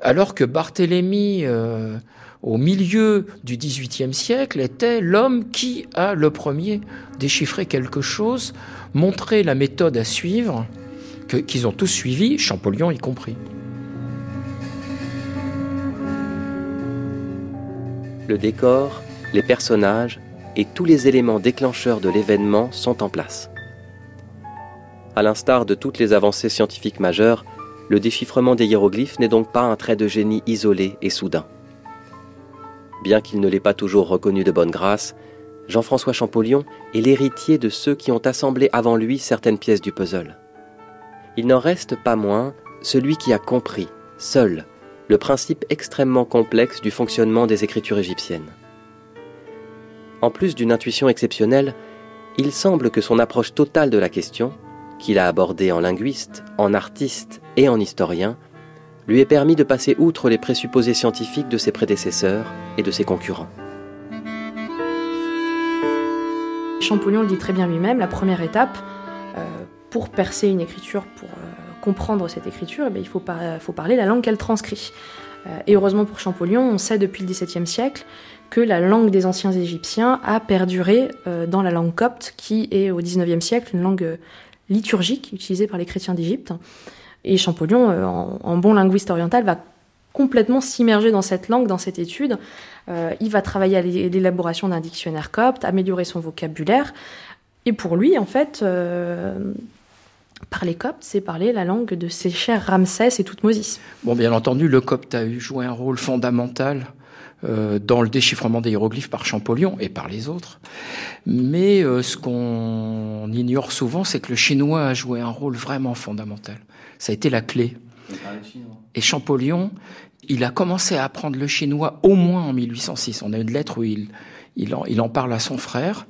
alors que Barthélemy, euh, au milieu du XVIIIe siècle, était l'homme qui a le premier déchiffré quelque chose, montré la méthode à suivre, qu'ils ont tous suivi, Champollion y compris. Le décor, les personnages et tous les éléments déclencheurs de l'événement sont en place. À l'instar de toutes les avancées scientifiques majeures, le déchiffrement des hiéroglyphes n'est donc pas un trait de génie isolé et soudain. Bien qu'il ne l'ait pas toujours reconnu de bonne grâce, Jean-François Champollion est l'héritier de ceux qui ont assemblé avant lui certaines pièces du puzzle. Il n'en reste pas moins celui qui a compris, seul, le principe extrêmement complexe du fonctionnement des écritures égyptiennes. En plus d'une intuition exceptionnelle, il semble que son approche totale de la question, qu'il a abordée en linguiste, en artiste et en historien, lui ait permis de passer outre les présupposés scientifiques de ses prédécesseurs et de ses concurrents. Champollion le dit très bien lui-même, la première étape, euh, pour percer une écriture, pour euh, comprendre cette écriture, eh il faut, faut, parler la langue qu'elle transcrit. et heureusement pour Champollion, on sait depuis le XVIIe siècle que la langue des anciens Égyptiens a perduré dans la langue copte, qui est au XIXe siècle une langue liturgique utilisée par les chrétiens d'Égypte. Et Champollion, en, bon linguiste oriental, va complètement s'immerger dans cette langue, dans cette étude. Euh, il va travailler à l'élaboration d'un dictionnaire copte, améliorer son vocabulaire. Et pour lui, en fait, euh, parler copte, c'est parler la langue de ses chers Ramsès et Toutmosis. Bon, bien entendu, le copte a joué un rôle fondamental euh, dans le déchiffrement des hiéroglyphes par Champollion et par les autres. Mais ce qu'on ignore souvent, c'est que le chinois a joué un rôle vraiment fondamental. Ça a été la clé. Et Champollion, il a commencé à apprendre le chinois au moins en 1806. On a une lettre où il, il, en, il en parle à son frère.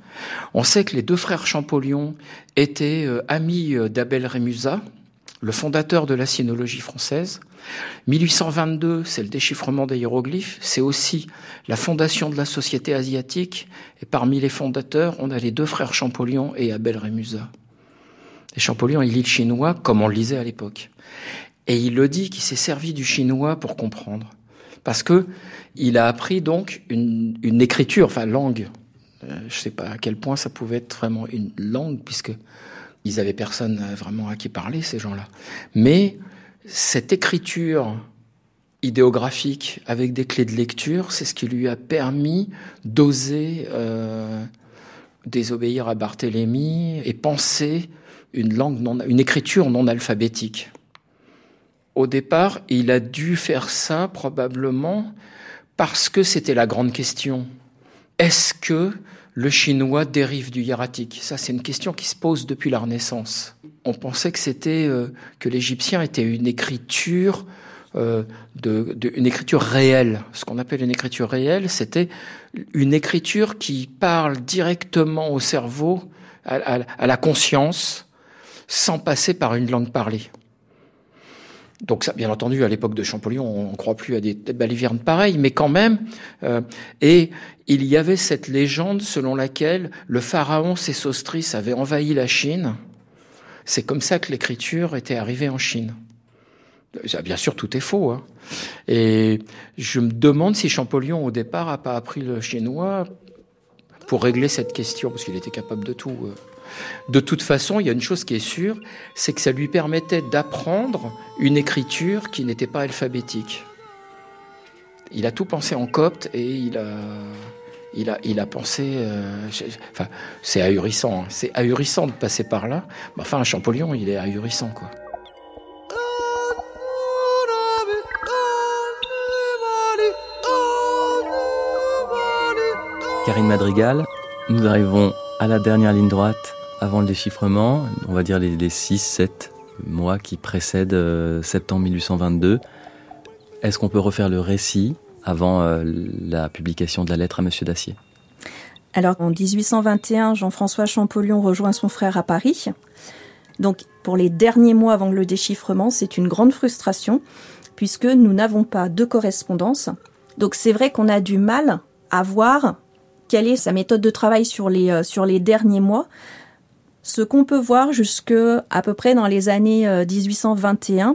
On sait que les deux frères Champollion étaient euh, amis euh, d'Abel Rémusat, le fondateur de la sinologie française. 1822, c'est le déchiffrement des hiéroglyphes, c'est aussi la fondation de la société asiatique, et parmi les fondateurs, on a les deux frères Champollion et Abel Rémusat. Et Champollion, il lit le chinois comme on le lisait à l'époque. Et il le dit qu'il s'est servi du chinois pour comprendre. Parce que il a appris donc une, écriture, enfin langue. Euh, je ne sais pas à quel point ça pouvait être vraiment une langue, puisque ils avaient personne vraiment à qui parler, ces gens-là. Mais cette écriture idéographique avec des clés de lecture, c'est ce qui lui a permis d'oser euh, désobéir à Barthélemy et penser une langue, non, une écriture non alphabétique au départ, il a dû faire ça probablement parce que c'était la grande question. Est-ce que le chinois dérive du hiératique? Ça, c'est une question qui se pose depuis la Renaissance. On pensait que c'était euh, que l'égyptien était une écriture, euh, de, une écriture réelle. Ce qu'on appelle une écriture réelle, c'était une écriture qui parle directement au cerveau, à la conscience, sans passer par une langue parlée. Donc, ça, bien entendu, à l'époque de Champollion, on ne croit plus à des balivernes pareilles, mais quand même. Euh, et il y avait cette légende selon laquelle le pharaon Sésostris avait envahi la Chine. C'est comme ça que l'écriture était arrivée en Chine. Bien sûr, tout est faux. Hein. Et je me demande si Champollion, au départ, a pas appris le chinois pour régler cette question, parce qu'il était capable de tout. Euh. De toute façon, il y a une chose qui est sûre, c'est que ça lui permettait d'apprendre une écriture qui n'était pas alphabétique. Il a tout pensé en copte et il a, pensé. Euh, c'est ahurissant. Hein. C'est ahurissant de passer par là. enfin, un Champollion, il est ahurissant, quoi. Karine Madrigal, nous arrivons à la dernière ligne droite avant le déchiffrement, on va dire les, 6-7 mois qui précèdent euh, septembre 1822. Est-ce qu'on peut refaire le récit avant euh, la publication de la lettre à Monsieur Dacier? Alors en 1821, Jean-François Champollion rejoint son frère à Paris. Donc pour les derniers mois avant le déchiffrement, c'est une grande frustration puisque nous n'avons pas de correspondance. Donc c'est vrai qu'on a du mal à voir quelle est sa méthode de travail sur les, euh, sur les derniers mois. Ce qu'on peut voir jusque à peu près dans les années 1821, euh,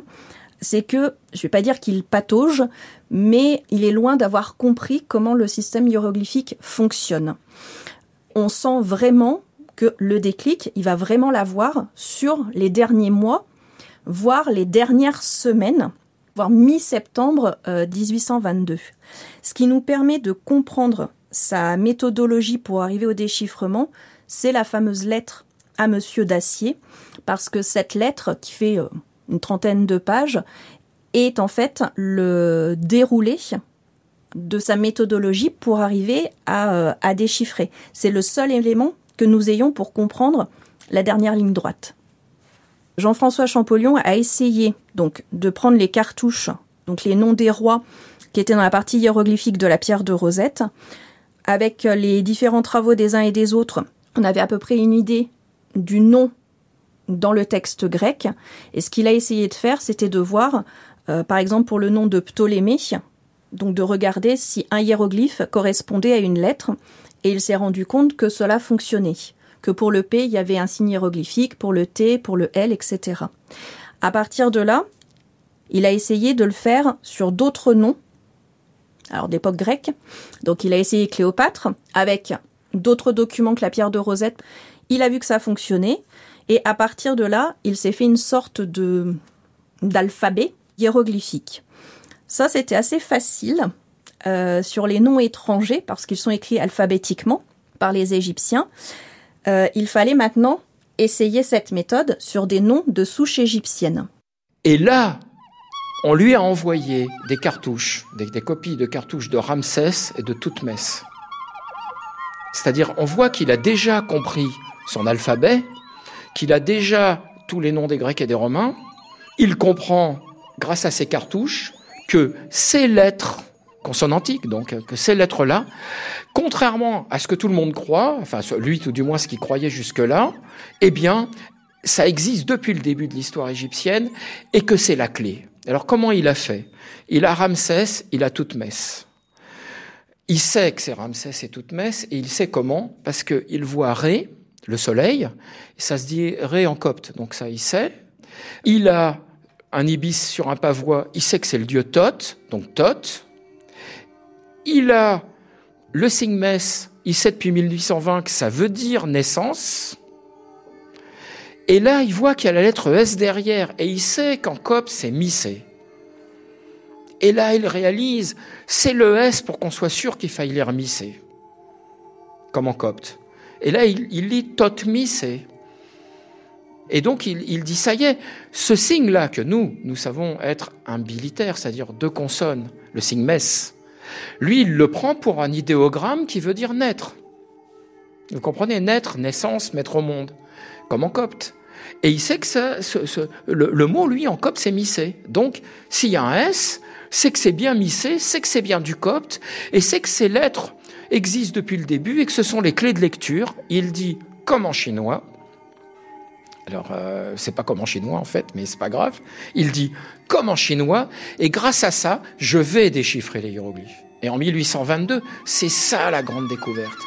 c'est que, je ne vais pas dire qu'il patauge, mais il est loin d'avoir compris comment le système hiéroglyphique fonctionne. On sent vraiment que le déclic, il va vraiment l'avoir sur les derniers mois, voire les dernières semaines, voire mi-septembre 1822. Euh, Ce qui nous permet de comprendre sa méthodologie pour arriver au déchiffrement, c'est la fameuse lettre à Monsieur Dacier, parce que cette lettre, qui fait euh, une trentaine de pages, est en fait le déroulé de sa méthodologie pour arriver à, euh, à déchiffrer. C'est le seul élément que nous ayons pour comprendre la dernière ligne droite. Jean-François Champollion a essayé donc de prendre les cartouches, donc les noms des rois qui étaient dans la partie hiéroglyphique de la pierre de Rosette. Avec les différents travaux des uns et des autres, on avait à peu près une idée du nom dans le texte grec. Et ce qu'il a essayé de faire, c'était de voir, euh, par exemple pour le nom de Ptolémée, donc de regarder si un hiéroglyphe correspondait à une lettre. Et il s'est rendu compte que cela fonctionnait. que pour le P, il y avait un signe hiéroglyphique, pour le T, pour le L, etc. À partir de là, il a essayé de le faire sur d'autres noms, alors d'époque grecque. Donc il a essayé Cléopâtre avec d'autres documents que la pierre de Rosette. Il a vu que ça fonctionnait. Et à partir de là, il s'est fait une sorte de d'alphabet hiéroglyphique. Ça, c'était assez facile euh, sur les noms étrangers parce qu'ils sont écrits alphabétiquement par les Égyptiens. Euh, il fallait maintenant essayer cette méthode sur des noms de souches égyptiennes. Et là, on lui a envoyé des cartouches, des, copies de cartouches de Ramsès et de Toutmès. C'est-à-dire, on voit qu'il a déjà compris son alphabet, qu'il a déjà tous les noms des Grecs et des Romains. Il comprend, grâce à ces cartouches, que ces lettres consonantiques, donc que ces lettres-là, contrairement à ce que tout le monde croit, enfin lui tout du moins ce qu'il croyait jusque-là, eh bien, ça existe depuis le début de l'histoire égyptienne et que c'est la clé. Alors comment il a fait? Il a Ramsès, il a Toutmès. Il sait que c'est Ramsès et Toutmès, et il sait comment, parce qu'il voit Ré, le soleil, ça se dit Ré en copte, donc ça il sait. Il a un ibis sur un pavois, il sait que c'est le dieu Thoth, donc Thoth. Il a le signe il sait depuis 1820 que ça veut dire naissance. Et là, il voit qu'il y a la lettre S derrière, et il sait qu'en copte, c'est Missé. Et là, il réalise, c'est le S pour qu'on soit sûr qu'il faille lire Missé, comme en copte. Et là, il, lit Tot Missé. Et donc, il, dit, ça y est, ce signe-là que nous, nous savons être un bilitaire, c'est-à-dire deux consonnes, le signe mess, lui, il le prend pour un idéogramme qui veut dire naître. Vous comprenez Naître, naissance, mettre au monde, comme en copte. Et il sait que le, mot, lui, en copte, c'est missé. Donc, s'il y a un S, c'est que c'est bien missé, c'est que c'est bien du copte, et c'est que ces lettres existent depuis le début et que ce sont les clés de lecture. Il dit comme en chinois. Alors, euh, c'est pas comme en chinois en fait, mais c'est pas grave. Il dit comme en chinois, et grâce à ça, je vais déchiffrer les hiéroglyphes. Et en 1822, c'est ça la grande découverte.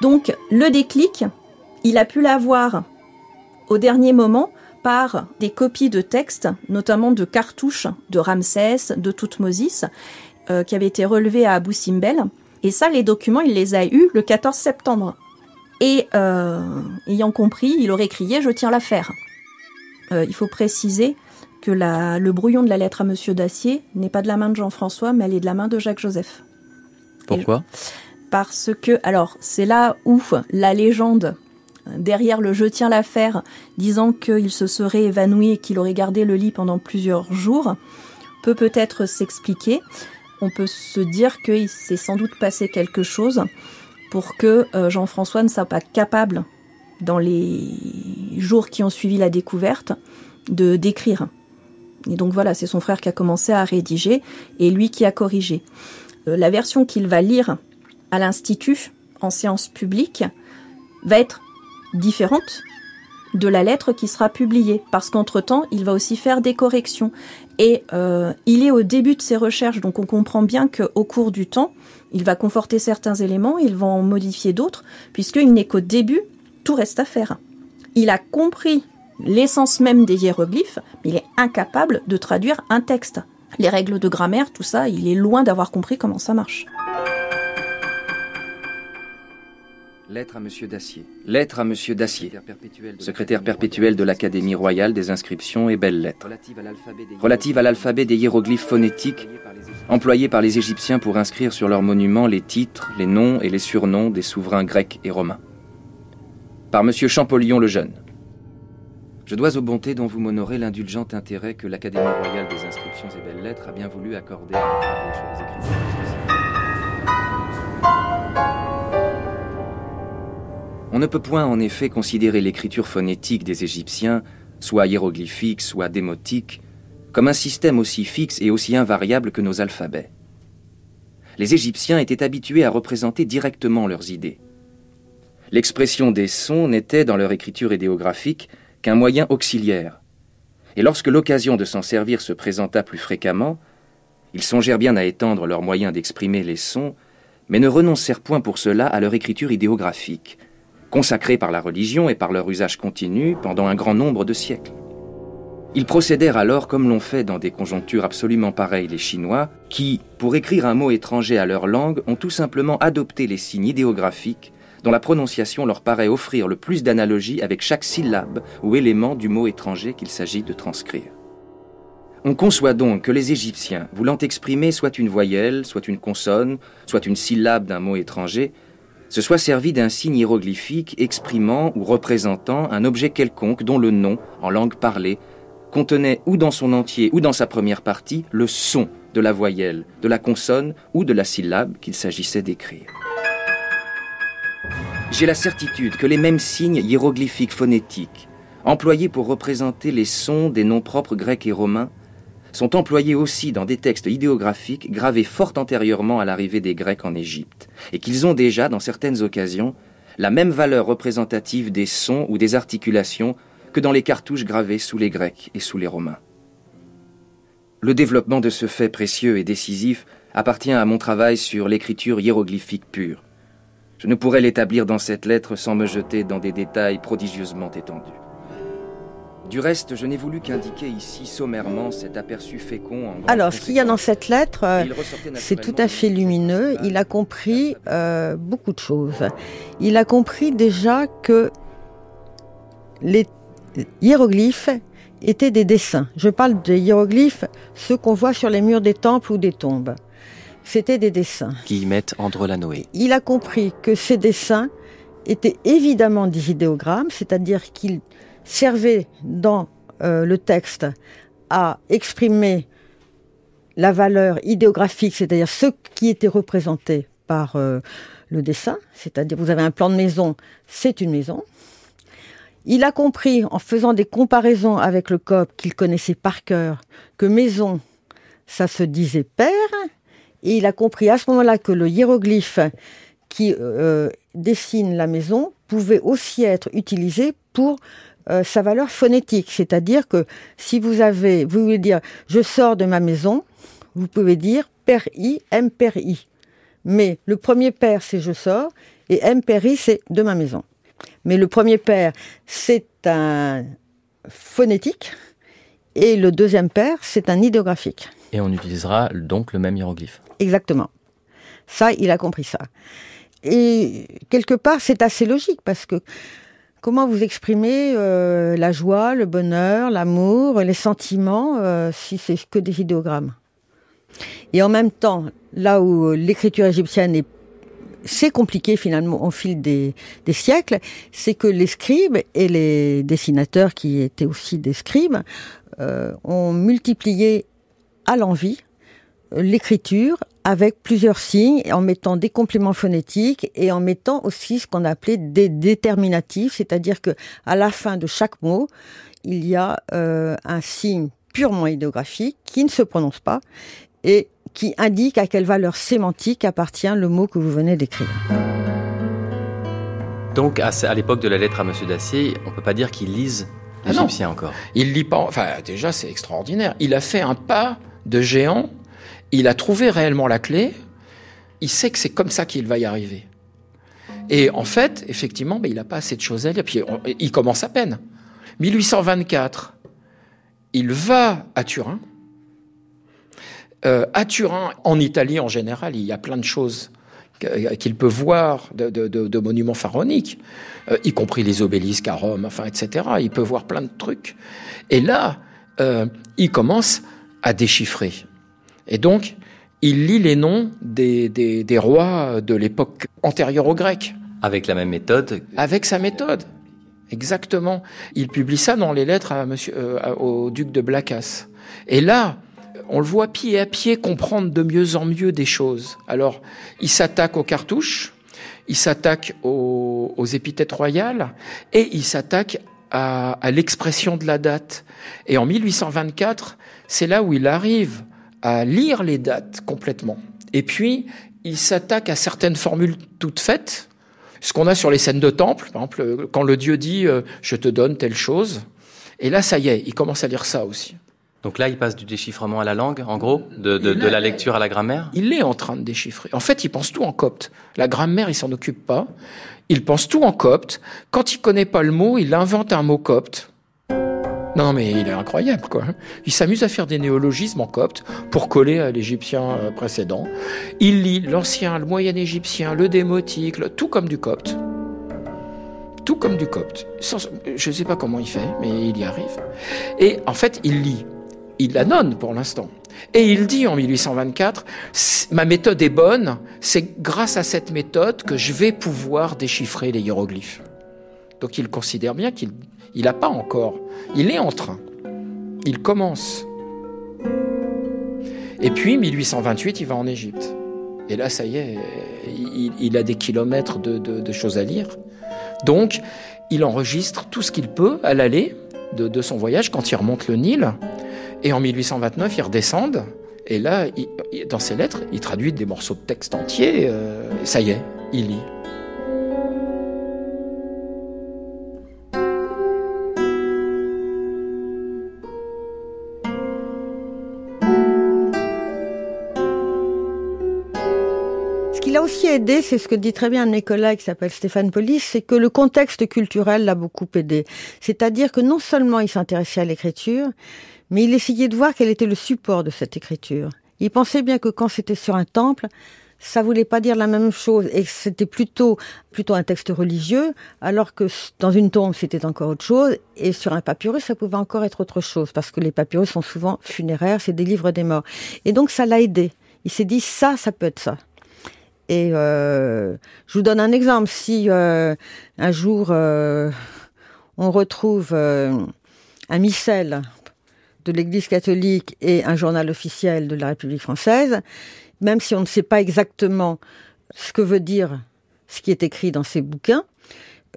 Donc, le déclic, il a pu l'avoir au dernier moment par des copies de textes, notamment de cartouches de Ramsès, de Toutmosis, euh, qui avaient été relevées à Abou Simbel. Et ça, les documents, il les a eus le 14 septembre. Et euh, ayant compris, il aurait crié Je tiens l'affaire. Euh, il faut préciser que le brouillon de la lettre à Monsieur Dacier n'est pas de la main de Jean-François, mais elle est de la main de Jacques-Joseph. Pourquoi? Parce que, alors, c'est là où la légende derrière le je tiens l'affaire, disant qu'il se serait évanoui et qu'il aurait gardé le lit pendant plusieurs jours, peut peut-être s'expliquer. On peut se dire qu'il s'est sans doute passé quelque chose pour que euh, Jean-François ne soit pas capable, dans les jours qui ont suivi la découverte, de d'écrire. Et donc voilà, c'est son frère qui a commencé à rédiger et lui qui a corrigé. Euh, la version qu'il va lire à l'Institut en séance publique va être différente de la lettre qui sera publiée, parce qu'entre-temps, il va aussi faire des corrections. Et euh, il est au début de ses recherches, donc on comprend bien qu'au cours du temps, il va conforter certains éléments, il va en modifier d'autres, puisqu'il n'est qu'au début, tout reste à faire. Il a compris l'essence même des hiéroglyphes, mais il est incapable de traduire un texte. Les règles de grammaire, tout ça, il est loin d'avoir compris comment ça marche. Lettre à Monsieur Dacier. Lettre à Monsieur Dacier, secrétaire perpétuel de l'Académie royale des inscriptions et belles lettres. Relative à l'alphabet des hiéroglyphes phonétiques employés par les Égyptiens pour inscrire sur leurs monuments les titres, les noms et les surnoms des souverains grecs et romains. Par Monsieur Champollion le Jeune. Je dois aux bontés dont vous m'honorez l'indulgent intérêt que l'Académie royale des inscriptions et belles lettres a bien voulu accorder à mes travaux sur les. Ne peut point en effet considérer l'écriture phonétique des Égyptiens, soit hiéroglyphique, soit démotique, comme un système aussi fixe et aussi invariable que nos alphabets. Les Égyptiens étaient habitués à représenter directement leurs idées. L'expression des sons n'était, dans leur écriture idéographique, qu'un moyen auxiliaire. Et lorsque l'occasion de s'en servir se présenta plus fréquemment, ils songèrent bien à étendre leurs moyens d'exprimer les sons mais ne renoncèrent point pour cela à leur écriture idéographique, consacrée par la religion et par leur usage continu pendant un grand nombre de siècles. Ils procédèrent alors comme l'ont fait dans des conjonctures absolument pareilles les Chinois, qui, pour écrire un mot étranger à leur langue, ont tout simplement adopté les signes idéographiques dont la prononciation leur paraît offrir le plus d'analogie avec chaque syllabe ou élément du mot étranger qu'il s'agit de transcrire. On conçoit donc que les Égyptiens, voulant exprimer soit une voyelle, soit une consonne, soit une syllabe d'un mot étranger, se soient servis d'un signe hiéroglyphique exprimant ou représentant un objet quelconque dont le nom, en langue parlée, contenait ou dans son entier ou dans sa première partie le son de la voyelle, de la consonne ou de la syllabe qu'il s'agissait d'écrire. J'ai la certitude que les mêmes signes hiéroglyphiques phonétiques, employés pour représenter les sons des noms propres grecs et romains, sont employés aussi dans des textes idéographiques gravés fort antérieurement à l'arrivée des Grecs en Égypte, et qu'ils ont déjà, dans certaines occasions, la même valeur représentative des sons ou des articulations que dans les cartouches gravées sous les Grecs et sous les Romains. Le développement de ce fait précieux et décisif appartient à mon travail sur l'écriture hiéroglyphique pure. Je ne pourrais l'établir dans cette lettre sans me jeter dans des détails prodigieusement étendus. Du reste, je n'ai voulu qu'indiquer ici sommairement cet aperçu fécond. Alors, ce qu'il y a dans cette lettre, euh, c'est tout à fait lumineux. Il a compris euh, beaucoup de choses. Il a compris déjà que les hiéroglyphes étaient des dessins. Je parle des hiéroglyphes, ceux qu'on voit sur les murs des temples ou des tombes. C'était des dessins. Qui mettent André Lanoé. Il a compris que ces dessins étaient évidemment des idéogrammes, c'est-à-dire qu'ils servaient dans euh, le texte à exprimer la valeur idéographique, c'est-à-dire ce qui était représenté par euh, le dessin, c'est-à-dire vous avez un plan de maison, c'est une maison, il a compris, en faisant des comparaisons avec le COP qu'il connaissait par cœur, que maison, ça se disait père, et il a compris à ce moment-là que le hiéroglyphe qui euh, dessine la maison pouvait aussi être utilisé pour euh, sa valeur phonétique, c'est-à-dire que si vous avez, vous voulez dire je sors de ma maison, vous pouvez dire père i, m père i. Mais le premier père c'est je sors et m père i c'est de ma maison. Mais le premier paire, c'est un phonétique, et le deuxième paire, c'est un idéographique. Et on utilisera donc le même hiéroglyphe. Exactement. Ça, il a compris ça. Et quelque part, c'est assez logique parce que comment vous exprimez euh, la joie, le bonheur, l'amour, les sentiments euh, si c'est que des idéogrammes? Et en même temps, là où l'écriture égyptienne est c'est compliqué finalement au fil des, siècles, c'est que les scribes et les dessinateurs qui étaient aussi des scribes euh, ont multiplié à l'envie l'écriture avec plusieurs signes, en mettant des compléments phonétiques et en mettant aussi ce qu'on appelait des déterminatifs, c'est-à-dire que à la fin de chaque mot, il y a euh, un signe purement idéographique qui ne se prononce pas et qui indique à quelle valeur sémantique appartient le mot que vous venez d'écrire. Donc, à, l'époque de la lettre à Monsieur Dacier, on ne peut pas dire qu'il lise ah l'égyptien encore. Il lit pas. Enfin, déjà, c'est extraordinaire. Il a fait un pas de géant. Il a trouvé réellement la clé. Il sait que c'est comme ça qu'il va y arriver. Et en fait, effectivement, ben, il n'a pas assez de choses à lire. Puis il commence à peine. 1824, il va à Turin euh, à Turin, en Italie en général, il y a plein de choses qu'il peut voir de, monuments pharaoniques, euh, y compris les obélisques à Rome, enfin, etc. Il peut voir plein de trucs. Et là, euh, il commence à déchiffrer. Et donc, il lit les noms des, des rois de l'époque antérieure aux Grecs. Avec la même méthode Avec sa méthode, exactement. Il publie ça dans les lettres à monsieur, au duc de Blacas. Et là, on le voit pied à pied comprendre de mieux en mieux des choses. Alors, il s'attaque aux cartouches, il s'attaque aux, épithètes royales et il s'attaque à, l'expression de la date. Et en 1824, c'est là où il arrive à lire les dates complètement. Et puis, il s'attaque à certaines formules toutes faites, ce qu'on a sur les scènes de temple, par exemple, quand le dieu dit euh, je te donne telle chose. Et là, ça y est, il commence à lire ça aussi. Donc là, il passe du déchiffrement à la langue, en gros, de, la lecture à la grammaire Il est en train de déchiffrer. En fait, il pense tout en copte. La grammaire, il s'en occupe pas. Il pense tout en copte. Quand il connaît pas le mot, il invente un mot copte. Non, mais il est incroyable, quoi. Il s'amuse à faire des néologismes en copte pour coller à l'égyptien euh, précédent. Il lit l'ancien, le moyen égyptien, le démotique, tout comme du copte. Tout comme du copte. je ne sais pas comment il fait, mais il y arrive. Et en fait, il lit. Il l'annonce pour l'instant. Et il dit en 1824, ma méthode est bonne, c'est grâce à cette méthode que je vais pouvoir déchiffrer les hiéroglyphes. Donc il considère bien qu'il n'a pas encore, il est en train, il commence. Et puis 1828, il va en Égypte. Et là, ça y est, il, a des kilomètres de, choses à lire. Donc, il enregistre tout ce qu'il peut à l'aller de, son voyage quand il remonte le Nil. Et en 1829, ils redescendent. Et là, dans ses lettres, il traduit des morceaux de texte entiers. Euh, ça y est, il lit. Aussi aidé, c'est ce que dit très bien un de mes collègues qui s'appelle Stéphane Polis, c'est que le contexte culturel l'a beaucoup aidé. C'est-à-dire que non seulement il s'intéressait à l'écriture, mais il essayait de voir quel était le support de cette écriture. Il pensait bien que quand c'était sur un temple, ça voulait pas dire la même chose et c'était plutôt plutôt un texte religieux, alors que dans une tombe c'était encore autre chose et sur un papyrus ça pouvait encore être autre chose parce que les papyrus sont souvent funéraires, c'est des livres des morts. Et donc ça l'a aidé. Il s'est dit ça, ça peut être ça. Et euh, je vous donne un exemple. Si euh, un jour euh, on retrouve un missel de l'Église catholique et un journal officiel de la République française, même si on ne sait pas exactement ce que veut dire ce qui est écrit dans ces bouquins,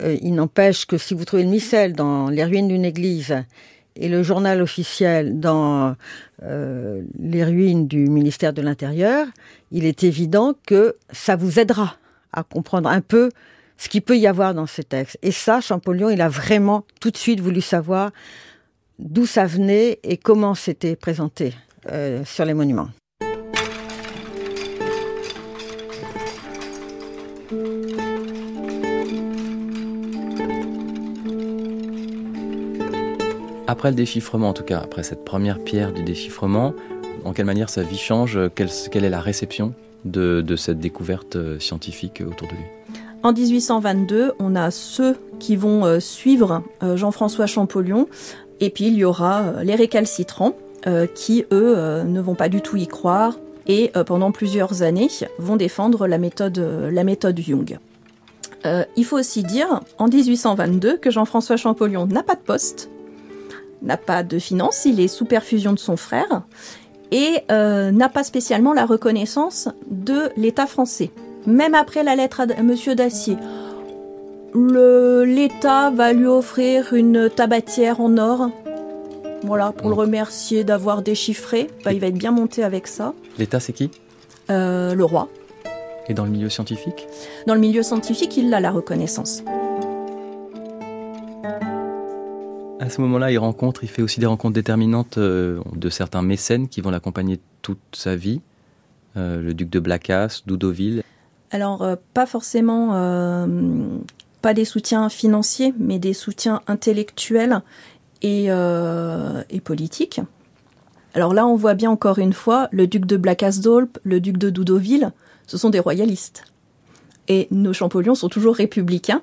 il n'empêche que si vous trouvez le missel dans les ruines d'une église et le journal officiel dans euh, les ruines du ministère de l'Intérieur, il est évident que ça vous aidera à comprendre un peu ce qu'il peut y avoir dans ces textes. Et ça, Champollion, il a vraiment tout de suite voulu savoir d'où ça venait et comment c'était présenté euh, sur les monuments. Après le déchiffrement, en tout cas, après cette première pierre du déchiffrement, en quelle manière sa vie change quelle, est la réception de, cette découverte euh, scientifique autour de lui? En 1822, on a ceux qui vont euh, suivre Jean-François Champollion et puis il y aura euh, les récalcitrants euh, qui, eux, euh, ne vont pas du tout y croire et pendant plusieurs années vont défendre la méthode, la méthode Jung. il faut aussi dire, en 1822, que Jean-François Champollion n'a pas de poste, n'a pas de finances, il est sous perfusion de son frère, et n'a pas spécialement la reconnaissance de l'État français. Même après la lettre à Monsieur Dacier, l'État va lui offrir une tabatière en or. Voilà, pour le remercier d'avoir déchiffré. Bah, il va être bien monté avec ça. L'État, c'est qui? Euh, Le roi. Et dans le milieu scientifique? Dans le milieu scientifique, il a la reconnaissance. À ce moment-là, il rencontre, il fait aussi des rencontres déterminantes euh, de certains mécènes qui vont l'accompagner toute sa vie. Euh, le duc de Blacas, Doudoville. Alors, pas forcément pas des soutiens financiers, mais des soutiens intellectuels et, euh, et politiques. Alors là, on voit bien encore une fois, le duc de Blacasdolp, le duc de Doudoville, ce sont des royalistes. Et nos Champollions sont toujours républicains.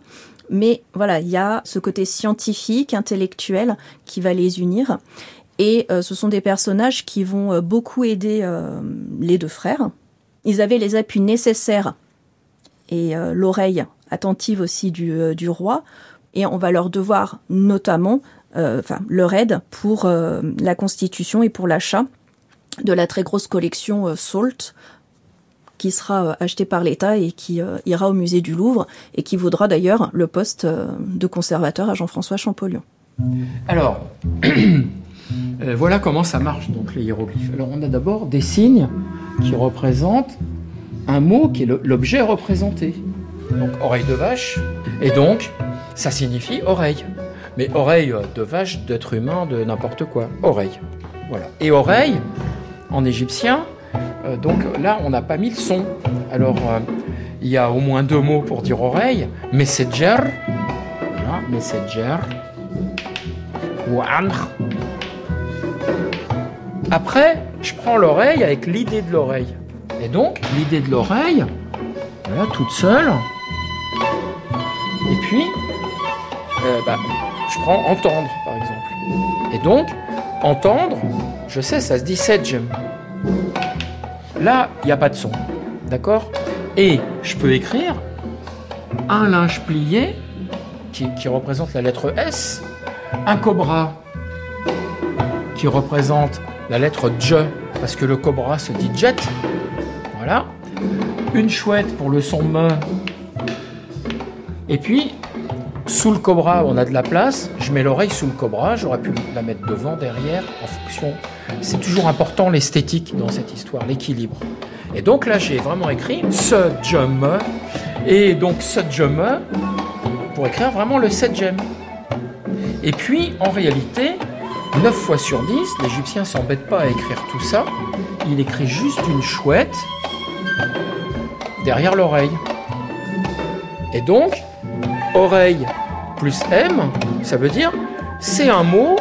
Mais voilà, il y a ce côté scientifique, intellectuel qui va les unir. Et euh, ce sont des personnages qui vont euh, beaucoup aider les deux frères. Ils avaient les appuis nécessaires et l'oreille attentive aussi euh, du, roi, et on va leur devoir notamment euh, leur aide pour euh, la constitution et pour l'achat de la très grosse collection Salt, qui sera achetée par l'État et qui ira au musée du Louvre, et qui vaudra d'ailleurs le poste de conservateur à Jean-François Champollion. Alors, voilà comment ça marche, donc les hiéroglyphes. Alors, on a d'abord des signes qui représentent un mot qui est l'objet représenté donc oreille de vache, et donc ça signifie oreille. Mais oreille de vache, d'être humain, de n'importe quoi, oreille. Voilà. Et oreille, en égyptien, euh, donc là, on n'a pas mis le son. Alors, euh, il y a au moins deux mots pour dire oreille. Messenger, voilà, messenger, ou anr. Après, je prends l'oreille avec l'idée de l'oreille. Et donc, l'idée de l'oreille, voilà, toute seule. Et puis, euh, bah, je prends entendre, par exemple. Et donc, entendre, je sais, ça se dit sedjem. Là, il n'y a pas de son. D'accord? Et je peux écrire un linge plié, qui, représente la lettre S, un cobra, qui représente la lettre J, parce que le cobra se dit jet. Voilà. Une chouette pour le son me. Et puis, sous le cobra, on a de la place. Je mets l'oreille sous le cobra. J'aurais pu la mettre devant, derrière, en fonction. C'est toujours important l'esthétique dans cette histoire, l'équilibre. Et donc là, j'ai vraiment écrit ce jum. Et donc ce jum pour écrire vraiment le septième. Et puis, en réalité, 9 fois sur 10, l'Égyptien s'embête pas à écrire tout ça. Il écrit juste une chouette derrière l'oreille. Et donc, oreille plus M, ça veut dire c'est un mot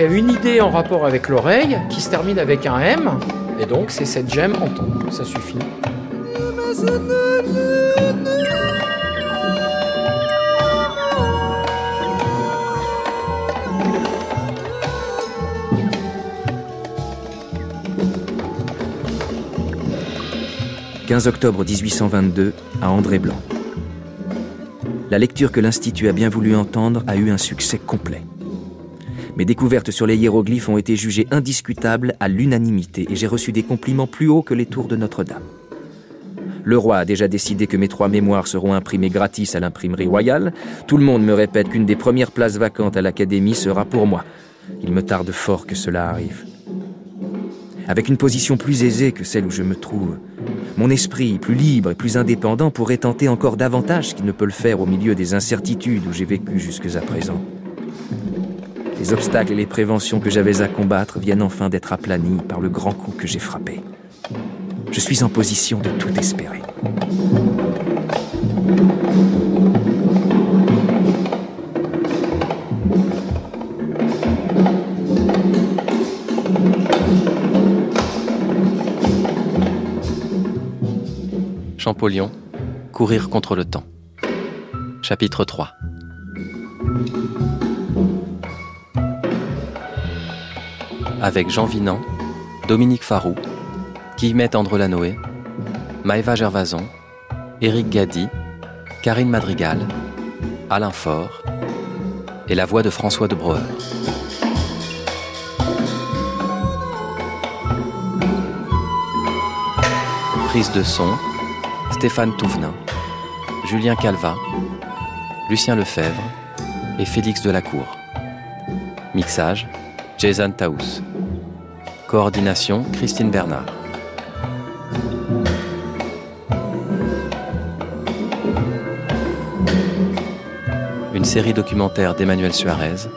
qui a une idée en rapport avec l'oreille, qui se termine avec un M, et donc c'est cette gemme entendre. Ça suffit. 15 octobre 1822 à André Blanc. La lecture que l'Institut a bien voulu entendre a eu un succès complet. Mes découvertes sur les hiéroglyphes ont été jugées indiscutables à l'unanimité et j'ai reçu des compliments plus hauts que les tours de Notre-Dame. Le roi a déjà décidé que mes trois mémoires seront imprimées gratis à l'imprimerie royale. Tout le monde me répète qu'une des premières places vacantes à l'Académie sera pour moi. Il me tarde fort que cela arrive. Avec une position plus aisée que celle où je me trouve, mon esprit, plus libre et plus indépendant, pourrait tenter encore davantage qu'il ne peut le faire au milieu des incertitudes où j'ai vécu jusque à présent. Les obstacles et les préventions que j'avais à combattre viennent enfin d'être aplanis par le grand coup que j'ai frappé. Je suis en position de tout espérer. Champollion, Courir contre le temps. Chapitre 3 Avec Jean Vinan, Dominique Farou, Guillemette Andrelanoé, Maëva Gervason, Éric Gadi, Karine Madrigal, Alain Faure et la voix de François de Breuer. Prise de son Stéphane Touvenin, Julien Calva, Lucien Lefebvre et Félix Delacour. Mixage, Jason Taous. Coordination, Christine Bernard. Une série documentaire d'Emmanuel Suarez,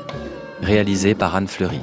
réalisée par Anne Fleury.